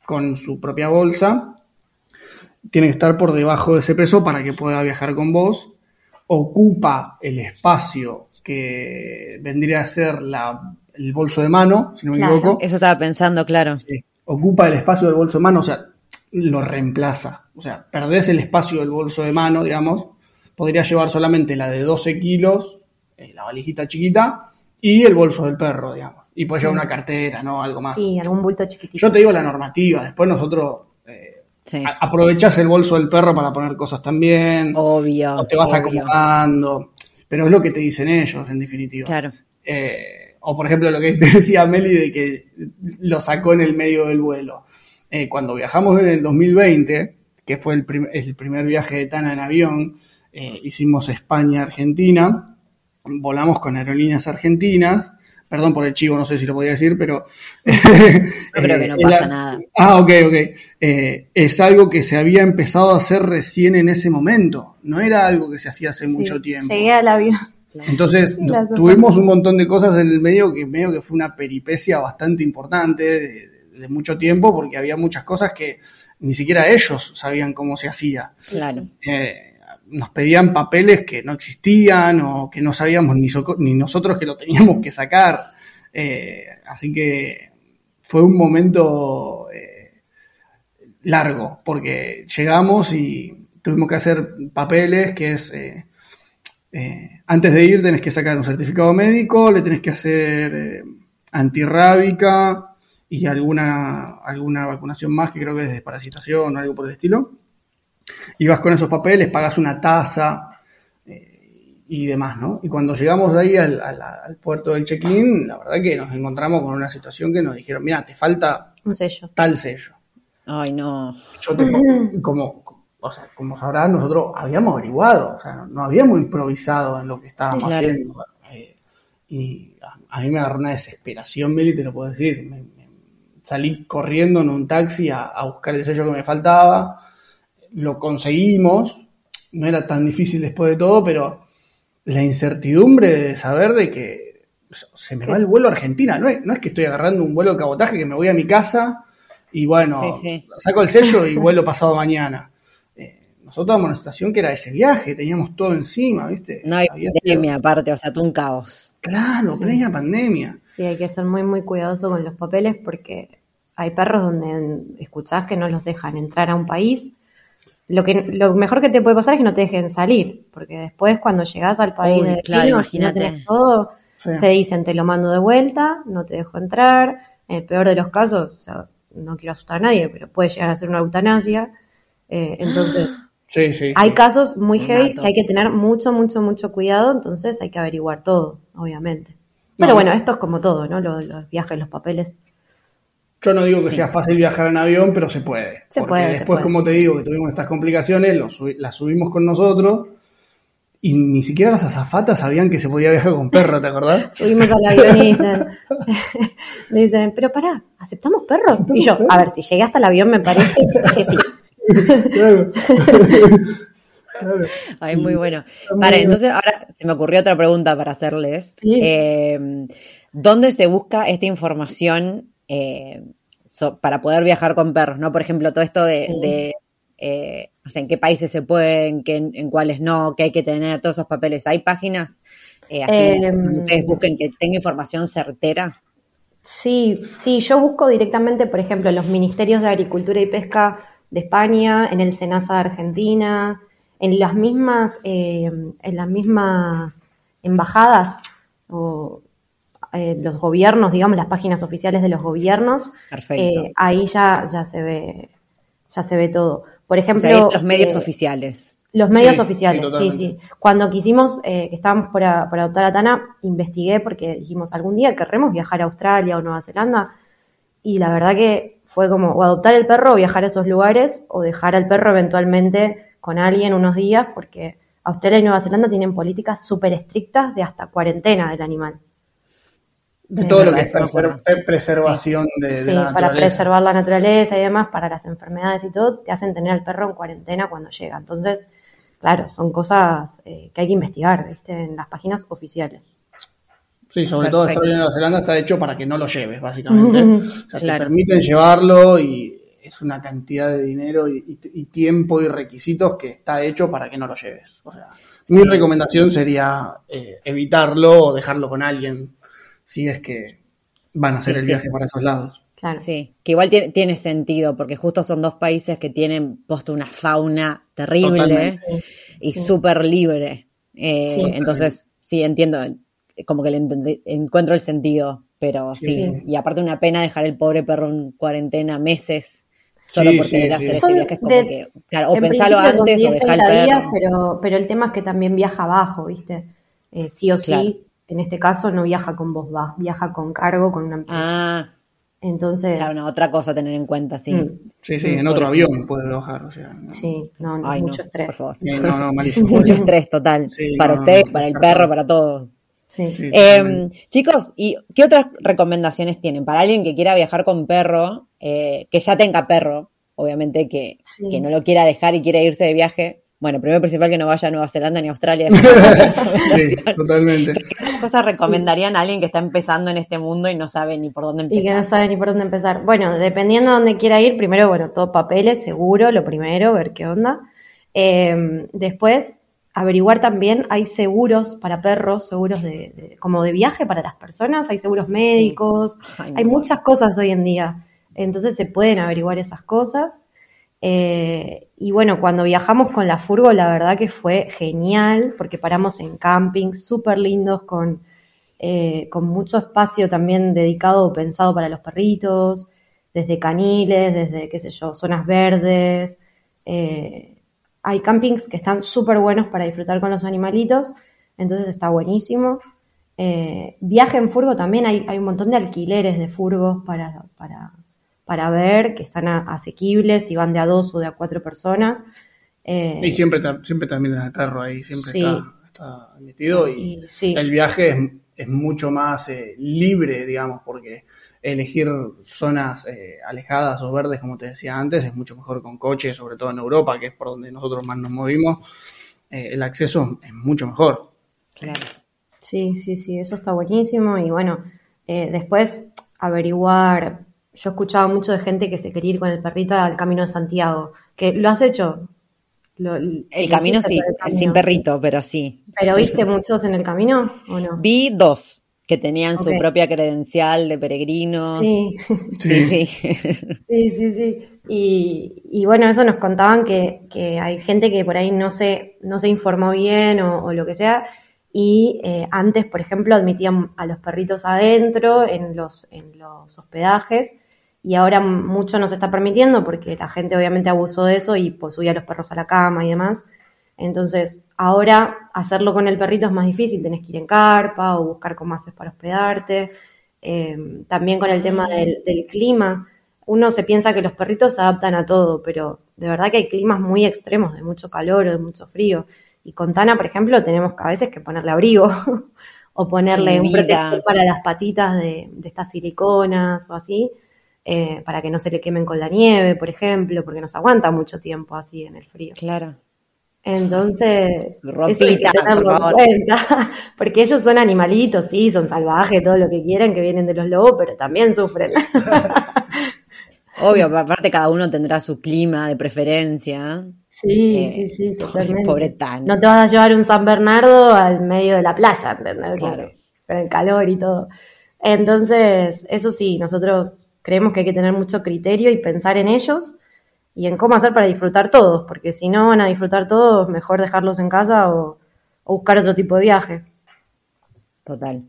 con su propia bolsa tiene que estar por debajo de ese peso para que pueda viajar con vos. Ocupa el espacio que vendría a ser la, el bolso de mano, si no me equivoco. Eso estaba pensando, claro. Ocupa el espacio del bolso de mano, o sea, lo reemplaza. O sea, perdés el espacio del bolso de mano, digamos. Podría llevar solamente la de 12 kilos, eh, la valijita chiquita, y el bolso del perro, digamos. Y puede llevar mm. una cartera, ¿no? Algo más. Sí, algún bulto chiquitito. Yo te digo la normativa, después nosotros Aprovechas el bolso del perro para poner cosas también. Obvio. O te vas acomodando. Pero es lo que te dicen ellos, en definitiva. Claro. Eh, o por ejemplo, lo que te decía Meli de que lo sacó en el medio del vuelo. Eh, cuando viajamos en el 2020, que fue el, el primer viaje de Tana en avión, eh, hicimos España-Argentina, volamos con aerolíneas argentinas Perdón por el chivo, no sé si lo podía decir, pero... Yo creo que no pasa nada. Ah, ok, ok. Eh, es algo que se había empezado a hacer recién en ese momento. No era algo que se hacía hace mucho tiempo. Llegué al avión. Entonces, tuvimos un montón de cosas en el medio que medio que fue una peripecia bastante importante de, mucho tiempo, porque había muchas cosas que ni siquiera ellos sabían cómo se hacía. Claro. Eh, nos pedían papeles que no existían o que no sabíamos ni, ni nosotros que lo teníamos que sacar. Eh, así que fue un momento eh, largo, porque llegamos y tuvimos que hacer papeles, que es, eh, antes de ir tenés que sacar un certificado médico, le tenés que hacer antirrábica y alguna, alguna vacunación más, que creo que es desparasitación o algo por el estilo y vas con esos papeles, pagas una tasa eh, y demás, ¿no? Y cuando llegamos de ahí al, puerto del check-in, la verdad que nos encontramos con una situación que nos dijeron, mira, te falta un sello. tal sello. Ay, no. Yo como, o sea, como sabrás, nosotros habíamos averiguado, o sea, no, habíamos improvisado en lo que estábamos haciendo. Eh, y a, mí me agarró una desesperación, Meli, te lo puedo decir. salí corriendo en un taxi a, a buscar el sello que me faltaba lo conseguimos, no era tan difícil después de todo, pero la incertidumbre de saber de que se me va el vuelo a Argentina, no es, no es que estoy agarrando un vuelo de cabotaje que me voy a mi casa y bueno, saco el sello y vuelo pasado mañana. Eh, nosotros estábamos en una situación que era ese viaje, teníamos todo encima, ¿viste? No hay pandemia aparte, o sea, tú un caos. Claro, Sí. plena pandemia. Sí, hay que ser muy, muy cuidadoso con los papeles porque hay perros donde escuchás que no los dejan entrar a un país. Lo, que, lo mejor que te puede pasar es que no te dejen salir, porque después cuando llegás al país Uy, de claro, destino, si no imagínate. tenés todo, Sí. te dicen te lo mando de vuelta, no te dejo entrar. En el peor de los casos, o sea, no quiero asustar a nadie, pero puede llegar a ser una eutanasia. Eh, entonces, Sí, sí. hay sí. casos muy heavy que hay que tener mucho, mucho, mucho cuidado, entonces hay que averiguar todo, obviamente. Pero No. bueno, esto es como todo, ¿no? Los, los viajes, los papeles. Yo no digo que sea fácil viajar en avión, pero se puede. Se Porque puede, se después, puede. como te digo, que tuvimos estas complicaciones, lo subi- las subimos con nosotros y ni siquiera las azafatas sabían que se podía viajar con perro, ¿te acordás? Subimos al avión y dicen, dicen, pero pará, ¿aceptamos perros? Y yo, a ver, si llegué hasta el avión me parece que sí. Claro. Claro. Ay, muy bueno. Vale, entonces ahora se me ocurrió otra pregunta para hacerles. Sí. Eh, ¿Dónde se busca esta información eh, so- para poder viajar con perros? ¿No? Por ejemplo, todo esto de, Sí. de, eh, no sé, en qué países se pueden, qué, en cuáles no, qué hay que tener, todos esos papeles. ¿Hay páginas eh, así Em. donde ustedes busquen que tenga información certera? Sí, sí, yo busco directamente, por ejemplo, los ministerios de Agricultura y Pesca de España, en el SENASA de Argentina, en las mismas, eh, en las mismas embajadas o eh, los gobiernos, digamos, las páginas oficiales de los gobiernos, Perfecto. eh, ahí ya, ya se ve, ya se ve todo. Por O ejemplo, sea, los medios eh, oficiales. Los medios Sí, oficiales, sí, sí. Cuando quisimos, eh, que estábamos por, a- por adoptar a Tana, investigué porque dijimos, algún día querremos viajar a Australia o Nueva Zelanda. Y la verdad que fue como o adoptar el perro o viajar a esos lugares o dejar al perro eventualmente con alguien unos días porque Australia y Nueva Zelanda tienen políticas súper estrictas de hasta cuarentena del animal. De todo lo que es eso me acuerdo. preser- preservación de, de Sí, la para preservar la naturaleza y demás, para las enfermedades y todo, te hacen tener al perro en cuarentena cuando llega. Entonces, claro, son cosas eh, que hay que investigar, ¿viste? En las páginas oficiales. Sí, sobre todo. Australia y Nueva Zelanda está hecho para que no lo lleves, básicamente. O sea, Claro. te permiten llevarlo y es una cantidad de dinero y, y- y tiempo y requisitos que está hecho para que no lo lleves. O sea, mi recomendación sería eh, evitarlo o dejarlo con alguien si es que van a hacer Sí, el sí. viaje para esos lados. Claro. Sí, que igual tiene, tiene sentido, porque justo son dos países que tienen puesto una fauna terrible Totalmente. y Sí. súper libre. Eh, Sí. entonces, sí, entiendo, como que le encuentro el sentido, pero sí. Sí. Y aparte una pena dejar el pobre perro en cuarentena meses solo Sí, por sí, querer sí. hacer ese Son viaje. Es como de- que, claro, o son antes o 10, dejar el 30 días, perro. pero, pero el tema es que también viaja abajo, ¿viste? Eh, sí o sí. En este caso no viaja con vos, va, viaja con cargo, con una empresa. Ah, Entonces, claro, no, otra cosa a tener en cuenta, sí. mm, Sí, sí, en otro avión puede bajar. O sea, no, sí, no, no, Ay, mucho no, estrés. por favor. No, no, malísimo. Mucho estrés total. Sí, para no, para el perro, para todos. Sí. Sí, Eh, totalmente. chicos, ¿y qué otras recomendaciones tienen para alguien que quiera viajar con perro, eh, que ya tenga perro, obviamente que, Sí. que no lo quiera dejar y quiera irse de viaje? Bueno, primero principal que no vaya a Nueva Zelanda ni a Australia. sí, totalmente. ¿Qué cosas recomendarían a alguien que está empezando en este mundo y no sabe ni por dónde Y que empezar? no sabe ni por dónde empezar. Bueno, dependiendo de dónde quiera ir, primero, bueno, todo papeles, seguro, lo primero, ver qué onda. Eh, después, averiguar también, hay seguros para perros, seguros de, de- como de viaje para las personas, hay seguros médicos, Ay, hay muchas cosas hoy en día. Entonces se pueden averiguar esas cosas. Eh, y bueno, cuando viajamos con la furgo, la verdad que fue genial, porque paramos en campings súper lindos, con, eh, con mucho espacio también dedicado o pensado para los perritos, desde caniles, desde, qué sé yo, zonas verdes. Eh, hay campings que están súper buenos para disfrutar con los animalitos, entonces está buenísimo. Eh, viaje en furgo también, hay, hay un montón de alquileres de furgos para, para, para ver, que están a- asequibles y van de a dos o de a cuatro personas. Eh, Y siempre, siempre termina el perro ahí, siempre Sí. está, está metido y, y sí, el viaje es, es mucho más eh, libre, digamos, porque elegir zonas eh, alejadas o verdes, como te decía antes, es mucho mejor con coche, sobre todo en Europa, que es por donde nosotros más nos movimos. eh, el acceso es mucho mejor. Claro. Sí, sí, sí, eso está buenísimo. Y bueno, eh, después averiguar. Yo escuchaba mucho de gente que se quería ir con el perrito al Camino de Santiago. Que lo has hecho. el camino sí, sin perrito, pero sí. ¿Pero viste muchos en el camino o no? Vi dos que tenían su propia credencial de peregrinos. Sí, sí, sí. sí, sí, sí. Y, bueno, eso nos contaban que, hay gente que por ahí no se, no se informó bien o, lo que sea. Y eh, antes, por ejemplo, admitían a los perritos adentro en los, en los hospedajes y ahora mucho no se está permitiendo porque la gente obviamente abusó de eso y pues subía a los perros a la cama y demás. Entonces, ahora hacerlo con el perrito es más difícil, tenés que ir en carpa o buscar comaces para hospedarte. Em, también con el tema ah. del, clima, uno se piensa que los perritos se adaptan a todo, pero de verdad que hay climas muy extremos, de mucho calor o de mucho frío. Y con Tana, por ejemplo, tenemos que a veces que ponerle abrigo o ponerle un protector para las patitas de, de estas siliconas o así eh, para que no se le quemen con la nieve, por ejemplo, porque nos aguanta mucho tiempo así en el frío. Claro. Entonces, eso hay que tenerlo en cuenta, porque ellos son animalitos, sí, son salvajes, todo lo que quieran, que vienen de los lobos, pero también sufren. Obvio, aparte cada uno tendrá su clima de preferencia. Sí, eh, sí, sí, totalmente. Pobre tan. No te vas a llevar un San Bernardo al medio de la playa, ¿entendés? Claro. Con el calor y todo. Entonces, eso sí, nosotros creemos que hay que tener mucho criterio y pensar en ellos y en cómo hacer para disfrutar todos, porque si no van a disfrutar todos, mejor dejarlos en casa o, buscar otro tipo de viaje. Total.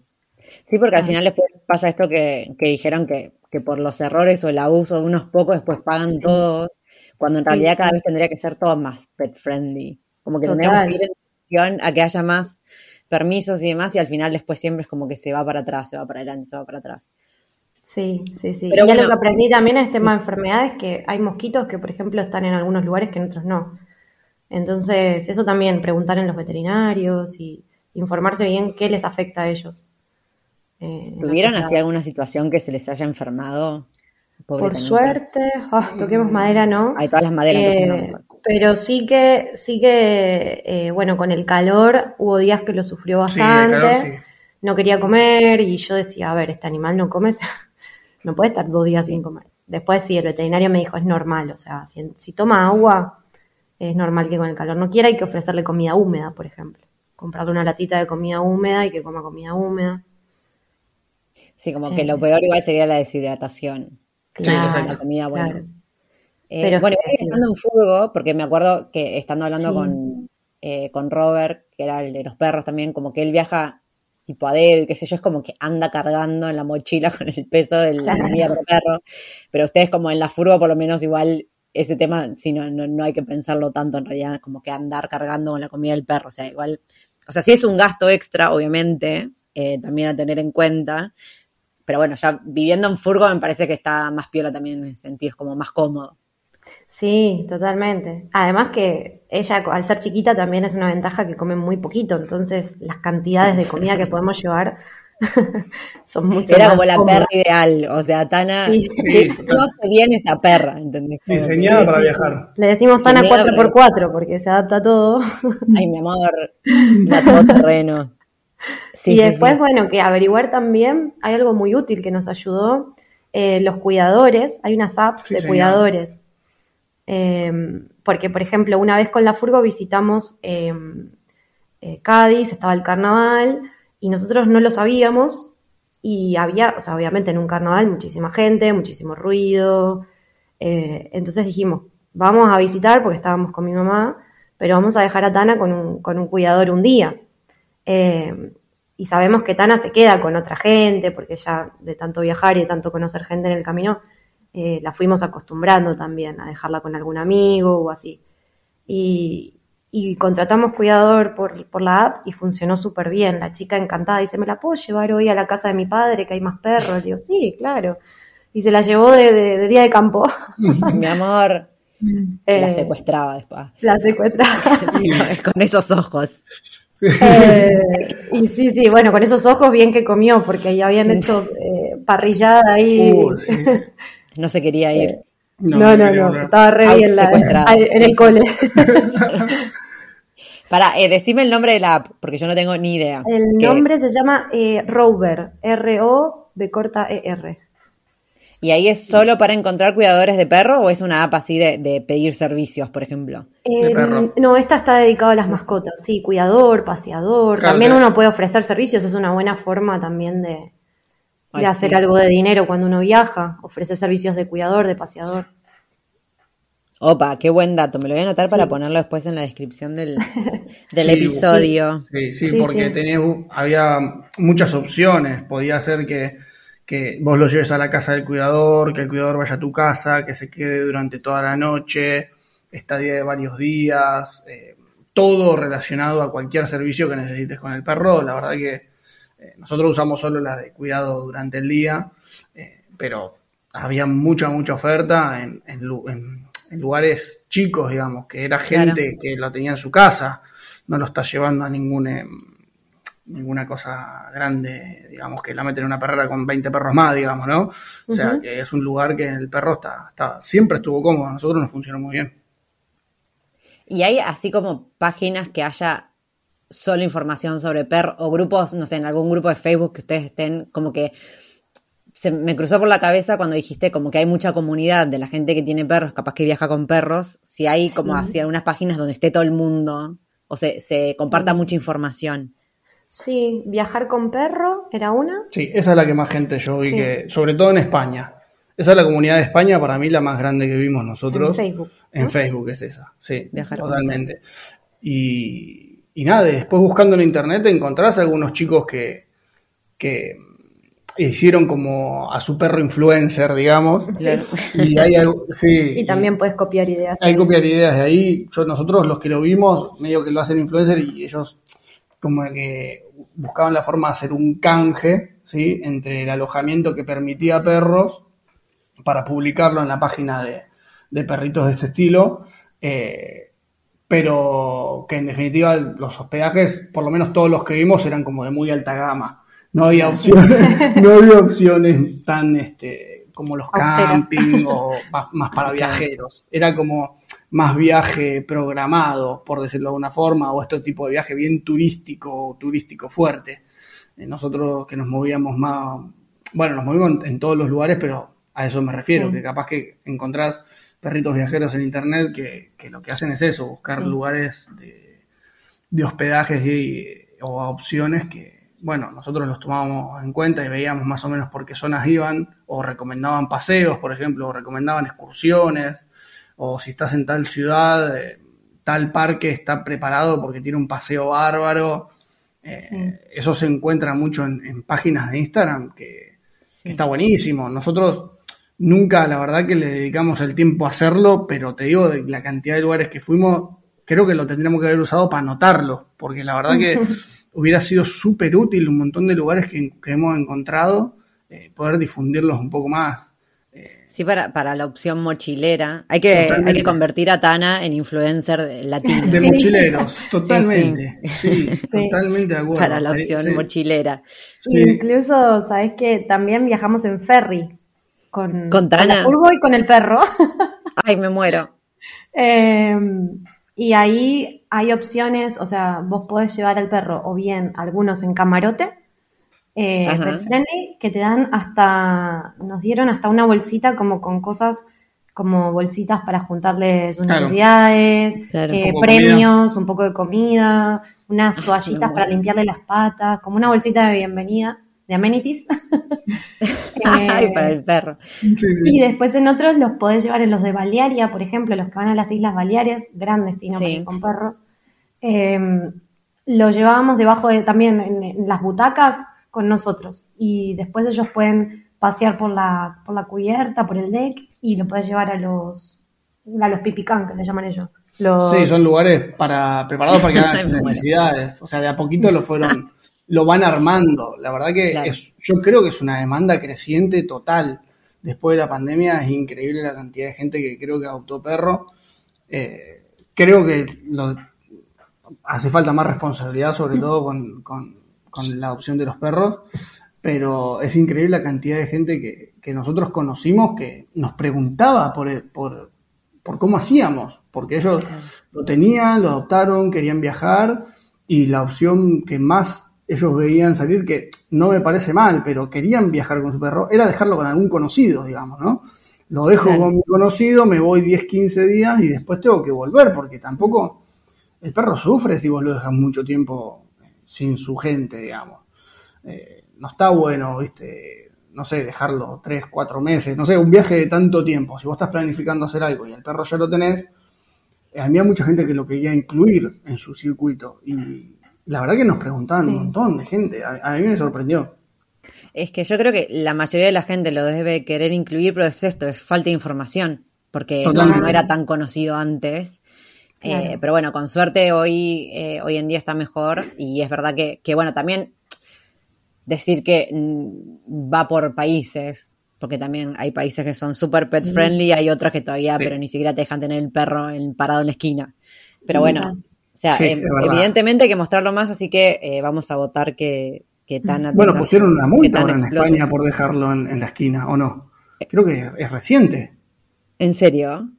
Sí, porque al final después pasa esto que, dijeron que, por los errores o el abuso de unos pocos después pagan todos, cuando en realidad cada vez tendría que ser todo más pet friendly. Como que tendríamos que ir en dirección a que haya más permisos y demás, y al final después siempre es como que se va para atrás, se va para adelante, se va para atrás. Sí, sí, sí. Pero y lo que aprendí también en este tema de enfermedades, que hay mosquitos que, por ejemplo, están en algunos lugares que en otros no. Entonces, eso también, preguntar en los veterinarios y informarse bien qué les afecta a ellos. Eh, ¿Tuvieron así alguna situación que se les haya enfermado? Por suerte, ah, toquemos madera, ¿no? Hay todas las maderas. Eh, pero sí que, sí que, eh, bueno, con el calor hubo días que lo sufrió bastante. No quería comer y yo decía, a ver, este animal no come, no puede estar dos días sin comer. Después sí, el veterinario me dijo, es normal, o sea, si, toma agua, es normal que con el calor no quiera, hay que ofrecerle comida húmeda, por ejemplo. Comprarle una latita de comida húmeda y que coma comida húmeda. Sí, como que lo eh. peor igual sería la deshidratación. Claro, la comida buena. Eh, Pero bueno, estando en Furgo, porque me acuerdo que estando hablando con, eh, con Robert, que era el de los perros también, como que él viaja tipo a dedo y qué sé yo, es como que anda cargando en la mochila con el peso de la comida del perro. Pero ustedes como en la furgo por lo menos igual ese tema, sí, no, no, hay que pensarlo tanto en realidad, como que andar cargando con la comida del perro, o sea, igual, o sea, sí es un gasto extra, obviamente, eh, también a tener en cuenta, pero bueno, ya viviendo en furgo me parece que está más piola también en ese sentido, es como más cómodo. Sí, totalmente. Además que ella, al ser chiquita, también es una ventaja que come muy poquito, entonces las cantidades de comida que podemos llevar son mucho Era como la perra ideal, o sea, Tana sí. no se viene esa perra, ¿entendés? Diseñada para viajar. Le decimos Tana 4x4 porque se adapta a todo. Ay, mi amor, la todo terreno. y después, bueno, que averiguar también, hay algo muy útil que nos ayudó, eh, los cuidadores, hay unas apps de cuidadores Em, porque, por ejemplo, una vez con la Furgo visitamos em, eh, Cádiz, estaba el carnaval, y nosotros no lo sabíamos, y había, o sea, obviamente en un carnaval muchísima gente, muchísimo ruido. Eh, entonces dijimos, vamos a visitar porque estábamos con mi mamá, pero vamos a dejar a Tana con un, con un cuidador un día. Em, y sabemos que Tana se queda con otra gente, porque ya de tanto viajar y de tanto conocer gente en el camino, eh, la fuimos acostumbrando también a dejarla con algún amigo o así. Y, contratamos cuidador por, la app y funcionó súper bien. La chica encantada dice, ¿me la puedo llevar hoy a la casa de mi padre que hay más perros? Le digo, sí, claro. Y se la llevó de, día de campo. mi amor. la eh, secuestraba después. La secuestraba. con esos ojos. Eh, y sí, sí, bueno, con esos ojos bien que comió, porque ya habían hecho parrillada ahí. Uh, no se quería ir. Eh, no, no, no, estaba re bien en el cole. Para, eh, decime el nombre de la app, porque yo no tengo ni idea. El nombre se llama eh, Rover, R-O-B corta E-R. ¿Y ahí es solo para encontrar cuidadores de perro o es una app así de, pedir servicios, por ejemplo? Eh, no, esta está dedicada a las mascotas, sí, cuidador, paseador. también uno puede ofrecer servicios, es una buena forma también de, hacer algo de dinero cuando uno viaja, ofrecer servicios de cuidador, de paseador. Opa, qué buen dato. Me lo voy a anotar para ponerlo después en la descripción del, episodio. Sí, sí, porque tenía, había muchas opciones. Podía ser que, vos lo lleves a la casa del cuidador, que el cuidador vaya a tu casa, que se quede durante toda la noche, estadía de varios días, eh, todo relacionado a cualquier servicio que necesites con el perro. La verdad que eh, nosotros usamos solo la de cuidado durante el día, eh, pero había mucha, mucha oferta en, en en lugares chicos, digamos, que era gente que lo tenía en su casa, no lo está llevando a ninguna, ninguna cosa grande, digamos, que la meten en una perrera con 20 perros más, digamos, ¿no? O sea, que es un lugar que el perro está, está, siempre estuvo cómodo, a nosotros nos funcionó muy bien. Y hay así como páginas que haya solo información sobre perros o grupos, no sé, en algún grupo de Facebook que ustedes estén como que se me cruzó por la cabeza cuando dijiste como que hay mucha comunidad de la gente que tiene perros, capaz que viaja con perros, si hay como así algunas páginas donde esté todo el mundo o se, se comparta mucha información. Sí, viajar con perro era una. Sí, esa es la que más gente yo vi que, sobre todo en España. Esa es la comunidad de España, para mí la más grande que vimos nosotros. En Facebook. En Facebook es esa, sí, viajar totalmente. Y, y nada, después buscando en internet encontrás algunos chicos que, que hicieron como a su perro influencer, digamos. Y, y también puedes copiar ideas. Hay copiar ideas de ahí. Yo, nosotros los que lo vimos, medio que lo hacen influencer y ellos como que buscaban la forma de hacer un canje, ¿sí? Entre el alojamiento que permitía perros para publicarlo en la página de, perritos de este estilo. Eh, pero que en definitiva los hospedajes, por lo menos todos los que vimos, eran como de muy alta gama. No había opciones, no había opciones tan este, como los camping o más, para viajeros. Era como más viaje programado, por decirlo de alguna forma, o este tipo de viaje bien turístico, turístico fuerte. Eh, nosotros que nos movíamos más, bueno, nos movimos en, todos los lugares, pero a eso me refiero, que capaz que encontrás perritos viajeros en internet que, lo que hacen es eso, buscar lugares de, de hospedajes y, o opciones que, bueno, nosotros los tomábamos en cuenta y veíamos más o menos por qué zonas iban, o recomendaban paseos, por ejemplo, o recomendaban excursiones, o si estás en tal ciudad, eh, tal parque está preparado porque tiene un paseo bárbaro. Eh, eso se encuentra mucho en, páginas de Instagram, que, está buenísimo. Nosotros nunca, la verdad, que le dedicamos el tiempo a hacerlo, pero te digo, de la cantidad de lugares que fuimos, creo que lo tendríamos que haber usado para anotarlo, porque la verdad que hubiera sido súper útil un montón de lugares que, hemos encontrado, eh, poder difundirlos un poco más. Eh. Sí, para, para la opción mochilera. Hay que, hay que convertir a Tana en influencer latino. De mochileros, totalmente. Sí, totalmente de acuerdo. Para la opción mochilera. Incluso, ¿sabes que También viajamos en ferry. Con, con Tana. Con y con el perro. Ay, me muero. Em, y ahí hay opciones, o sea, vos podés llevar al perro o bien algunos en camarote, eh, friendly, que te dan hasta, nos dieron hasta una bolsita como con cosas como bolsitas para juntarle sus necesidades, eh, premios, un poco de comida, unas toallitas para limpiarle las patas, como una bolsita de bienvenida de amenities. eh, para el perro. Y después en otros los podés llevar en los de Balearia, por ejemplo, los que van a las Islas Baleares, gran destino con perros. Eh, lo llevábamos debajo de también en, las butacas con nosotros. Y después ellos pueden pasear por la, por la cubierta, por el deck, y lo puedes llevar a los, a los pipicán, que le llaman ellos. Sí, son lugares para, preparados para que hagan sus necesidades. O sea, de a poquito lo fueron lo van armando. La verdad que es, yo creo que es una demanda creciente total. Después de la pandemia es increíble la cantidad de gente que creo que adoptó perro. Eh, creo que lo, hace falta más responsabilidad, sobre todo con, la adopción de los perros, pero es increíble la cantidad de gente que, nosotros conocimos que nos preguntaba por, por, por cómo hacíamos, porque ellos lo tenían, lo adoptaron, querían viajar y la opción que más ellos veían salir que no me parece mal, pero querían viajar con su perro, era dejarlo con algún conocido, digamos, ¿no? Lo dejo Claro. con mi conocido, me voy 10, 15 días y después tengo que volver, porque tampoco el perro sufre si vos lo dejas mucho tiempo sin su gente, digamos. Eh, no está bueno, viste, no sé, dejarlo 3, 4 meses, no sé, un viaje de tanto tiempo. Si vos estás planificando hacer algo y el perro ya lo tenés, eh, había mucha gente que lo quería incluir en su circuito. Y la verdad que nos preguntaban Sí. un montón de gente. A, a mí me sorprendió. Es que yo creo que la mayoría de la gente lo debe querer incluir, pero es esto, es falta de información, porque no, era tan conocido antes. Eh, pero bueno, con suerte hoy, eh, hoy en día está mejor y es verdad que, que, bueno, también decir que mm, va por países, porque también hay países que son super pet friendly, hay otros que todavía, Sí. pero ni siquiera te dejan tener el perro en- parado en la esquina. Pero bueno, sea, Sí, eh, verdad. evidentemente hay que mostrarlo más, así que eh, vamos a votar que, que tan Bueno, pusieron una multa ahora en. España por dejarlo en, en la esquina, ¿o no? Creo que es reciente. ¿En serio?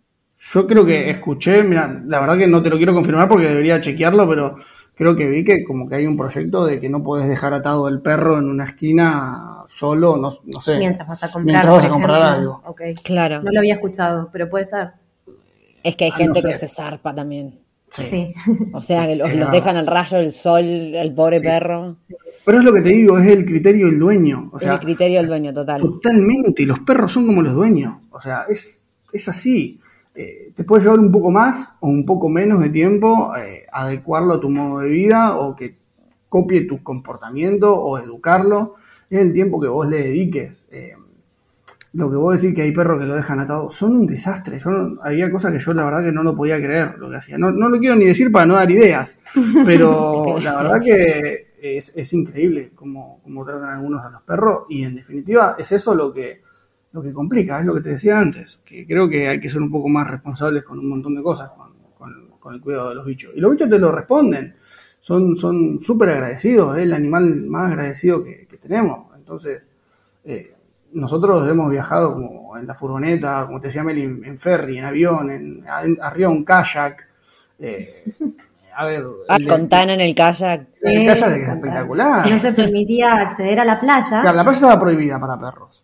Yo creo que escuché, mira, la verdad que no te lo quiero confirmar porque debería chequearlo, pero creo que vi que como que hay un proyecto de que no puedes dejar atado el perro en una esquina solo, no, no sé. Mientras vas a comprar. Mientras vas a comprar algo. Ok. Claro. No lo había escuchado, pero puede ser. Es que hay Ah, gente no que se zarpa también. Sí. O sea, que los, es dejan al rayo del sol, el pobre perro. Pero es lo que te digo, es el criterio del dueño. O es sea, el criterio del dueño, total. totalmente, los perros son como los dueños. O sea, es, es así. Eh, te puede llevar un poco más o un poco menos de tiempo eh, adecuarlo a tu modo de vida o que copie tu comportamiento o educarlo. Es el tiempo que vos le dediques. Eh, lo que vos decís que hay perros que lo dejan atado, son un desastre. Yo no- había cosas que yo la verdad que no lo podía creer lo que hacía. No, no lo quiero ni decir para no dar ideas, pero la verdad que es, es increíble cómo, cómo tratan algunos a los perros y en definitiva es eso lo que, lo que complica, es lo que te decía antes, que creo que hay que ser un poco más responsables con un montón de cosas, con, con- con el cuidado de los bichos. Y los bichos te lo responden, son son súper agradecidos, es el animal más agradecido que, que tenemos. Entonces, eh, nosotros hemos viajado como en la furgoneta, como te decía Meli, en, en ferry, en avión, en, en- arriba un kayak. eh, a ver, Ah, el de- con Tana en el kayak. el Sí, kayak es espectacular. No se permitía acceder a la playa, Claro, la playa estaba prohibida para perros.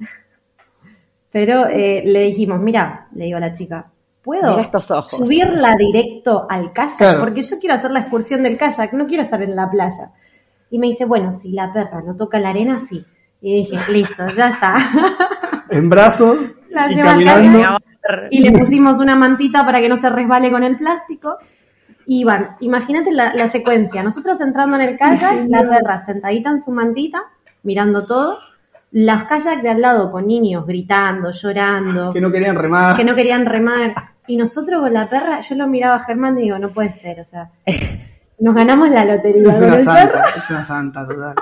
pero eh, le dijimos, mira, le digo a la chica, ¿puedo Mira estos ojos. subirla directo al kayak? Claro. Porque yo quiero hacer la excursión del kayak, no quiero estar en la playa. Y me dice, bueno, si la perra no toca la arena, sí. Y dije, listo, ya está. En brazos La y caminando. y le pusimos una mantita para que no se resbale con el plástico. Y van, imagínate la, la secuencia. Nosotros entrando en el kayak, la perra sentadita en su mantita, mirando todo. Las kayak de al lado con niños gritando, llorando, Que no querían remar. que no querían remar. Y nosotros con la perra, yo lo miraba a Germán y digo, no puede ser, o sea, nos ganamos la lotería. Es una santa, perro. es una santa total.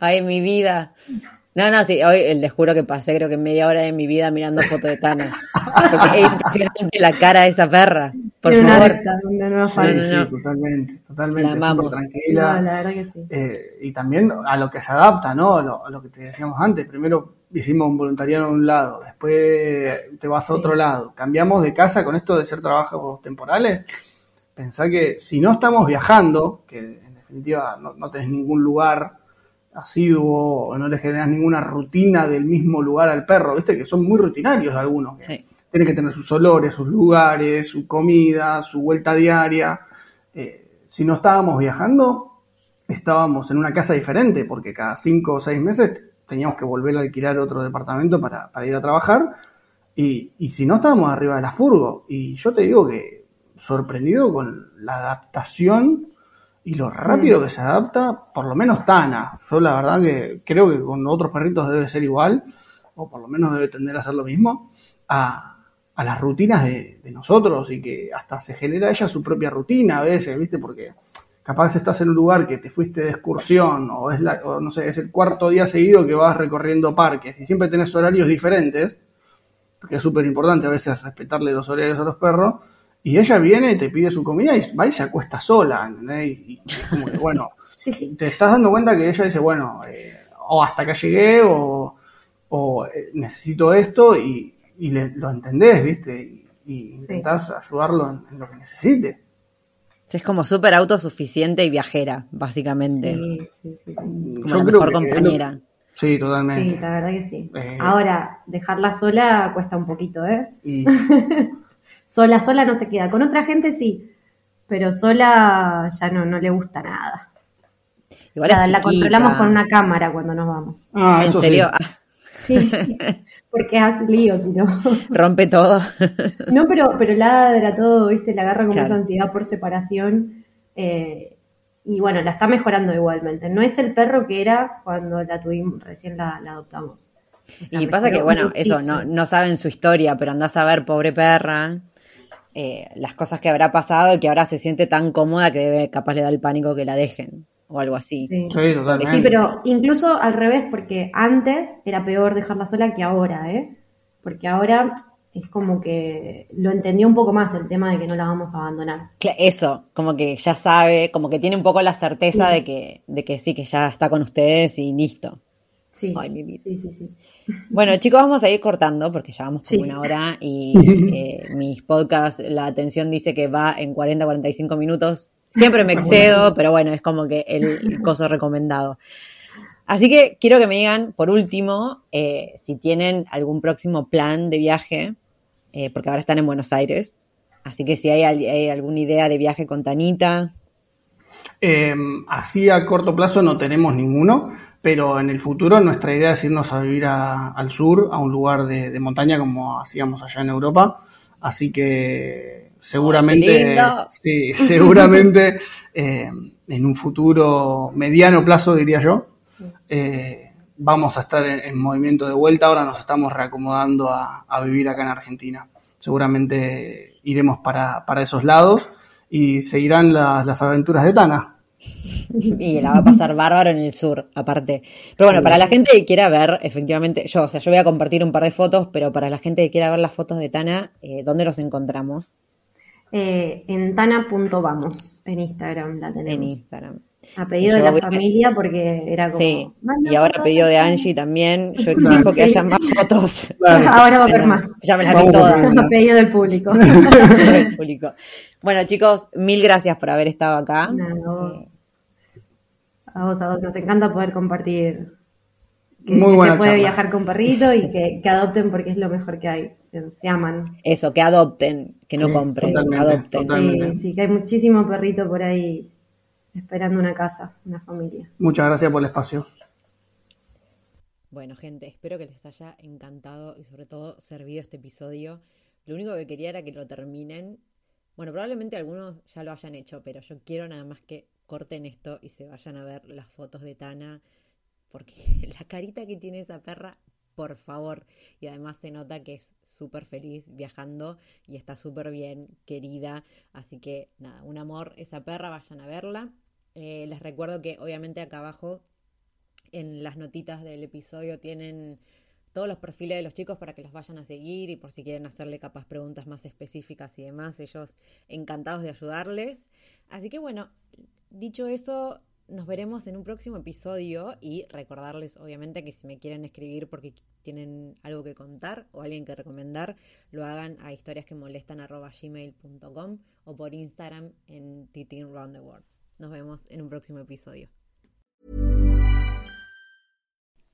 Ay, mi vida. No, no, sí, hoy eh, les juro que pasé creo que media hora de mi vida mirando fotos de Tana. Porque es impresionante la cara de esa perra. Por Tiene una favor. recta Sí, falta. no, sí, no. totalmente, La totalmente, súper amamos. tranquila. No, la verdad que sí. Eh, y también a lo que se adapta, ¿no? A lo, a lo que te decíamos antes. Primero hicimos un voluntariado a un lado, después te vas a otro lado. Cambiamos de casa con esto de ser trabajos temporales. Pensá que si no estamos viajando, que en definitiva no, no tenés ningún lugar asiduo o no le generas ninguna rutina del mismo lugar al perro, viste que son muy rutinarios algunos. Sí. Tienen que tener sus olores, sus lugares, su comida, su vuelta diaria. Eh, si no estábamos viajando, estábamos en una casa diferente, porque cada cinco o seis meses teníamos que volver a alquilar otro departamento para, para ir a trabajar. Y, y si no, estábamos arriba de la furgo. Y yo te digo que sorprendido con la adaptación y lo rápido que se adapta, por lo menos Tana. Yo la verdad que creo que con otros perritos debe ser igual, o por lo menos debe tender a hacer lo mismo, a, a las rutinas de, nosotros y que hasta se genera ella su propia rutina a veces, ¿viste? Porque capaz estás en un lugar que te fuiste de excursión o es la, o no sé, es el cuarto día seguido que vas recorriendo parques y siempre tenés horarios diferentes, porque es súper importante a veces respetarle los horarios a los perros, y ella viene y te pide su comida y va y se acuesta sola, ¿entendés? Y, y es como que, bueno, Sí. te estás dando cuenta que ella dice, bueno, eh, o hasta acá llegué, o, o, eh, necesito esto, y, y le- lo entendés, ¿viste? Y, y intentás ayudarlo en, en lo que necesite. Es como súper autosuficiente y viajera, básicamente. Sí, sí. Como Yo la creo mejor que- compañera. Sí, totalmente. Sí, la verdad que sí. Eh. Ahora, dejarla sola cuesta un poquito, ¿eh? Y Sola, sola no se queda. Con otra gente sí, pero sola ya no, no le gusta nada. Igual La, controlamos con una cámara cuando nos vamos. ah, ¿En eso sí. serio? Ah, Sí, porque hace lío, si no. Rompe todo. No, pero, pero ladra todo, ¿viste? La agarra como Claro. esa ansiedad por separación. eh, y bueno, la está mejorando igualmente. No es el perro que era cuando la tuvimos, recién la, la adoptamos. O sea, y pasa que, bueno, eso, no, no saben su historia, pero andás a ver, pobre perra, eh, las cosas que habrá pasado y que ahora se siente tan cómoda que debe, capaz le da el pánico que la dejen, o algo así. Sí. Sí, totalmente. Sí, pero incluso al revés, porque antes era peor dejarla sola que ahora, ¿eh? Porque ahora es como que lo entendió un poco más el tema de que no la vamos a abandonar. Eso, como que ya sabe, como que tiene un poco la certeza Sí. de que, de que sí, que ya está con ustedes y listo. Sí, Ay, mi vida. sí, sí, sí. Bueno, chicos, vamos a ir cortando porque ya vamos como Sí. una hora y eh, mis podcasts, la atención dice que va en 40, 45 minutos. Siempre me excedo, pero bueno, es como que el, el coso recomendado. Así que quiero que me digan, por último, eh, si tienen algún próximo plan de viaje, eh, porque ahora están en Buenos Aires. Así que si hay, hay alguna idea de viaje con Tanita, Eh, así a corto plazo no tenemos ninguno, pero en el futuro nuestra idea es irnos a vivir a- al sur, a un lugar de, de montaña como hacíamos allá en Europa. Así que seguramente, sí, seguramente eh, en un futuro mediano plazo, diría yo, eh, vamos a estar en, en movimiento de vuelta. Ahora nos estamos reacomodando a, a vivir acá en Argentina. Seguramente iremos para, para esos lados y seguirán las, las aventuras de Tana. y la va a pasar bárbaro en el sur, aparte. Pero bueno, para la gente que quiera ver, efectivamente, yo, o sea, yo voy a compartir un par de fotos, pero para la gente que quiera ver las fotos de Tana, eh, ¿dónde los encontramos? Eh, en tana.vamos, en Instagram la tenemos. En Instagram. A pedido de la a- familia porque era como... Sí, "Manda y ahora fotos pedido de Tana". Angie también, yo exijo que Sí. haya más fotos. Claro. Ahora va a haber más. Ya me las vi a todas. A pedido del público. del público. Bueno, chicos, mil gracias por haber estado acá. Nada, a vos. A vos, nos encanta poder compartir que, Muy que buena se puede charla. viajar con perrito y que, que adopten porque es lo mejor que hay. Se, se aman. eso, que adopten, que no Sí, compren, totalmente, adopten. Totalmente. Sí, sí, que hay muchísimo perrito por ahí esperando una casa, una familia. Muchas gracias por el espacio. Bueno, gente, espero que les haya encantado y sobre todo servido este episodio. Lo único que quería era que lo terminen. Bueno, probablemente algunos ya lo hayan hecho, pero yo quiero nada más que corten esto y se vayan a ver las fotos de Tana, porque la carita que tiene esa perra, por favor. Y además se nota que es súper feliz viajando y está súper bien querida. Así que nada, un amor esa perra, vayan a verla. Eh, les recuerdo que obviamente acá abajo en las notitas del episodio tienen todos los perfiles de los chicos para que los vayan a seguir y por si quieren hacerle capaz preguntas más específicas y demás, ellos encantados de ayudarles. Así que bueno, dicho eso, nos veremos en un próximo episodio y recordarles obviamente que si me quieren escribir porque tienen algo que contar o alguien que recomendar, lo hagan a historiasquemolestan.gmail.com o por Instagram en Titin Round the World. Nos vemos en un próximo episodio.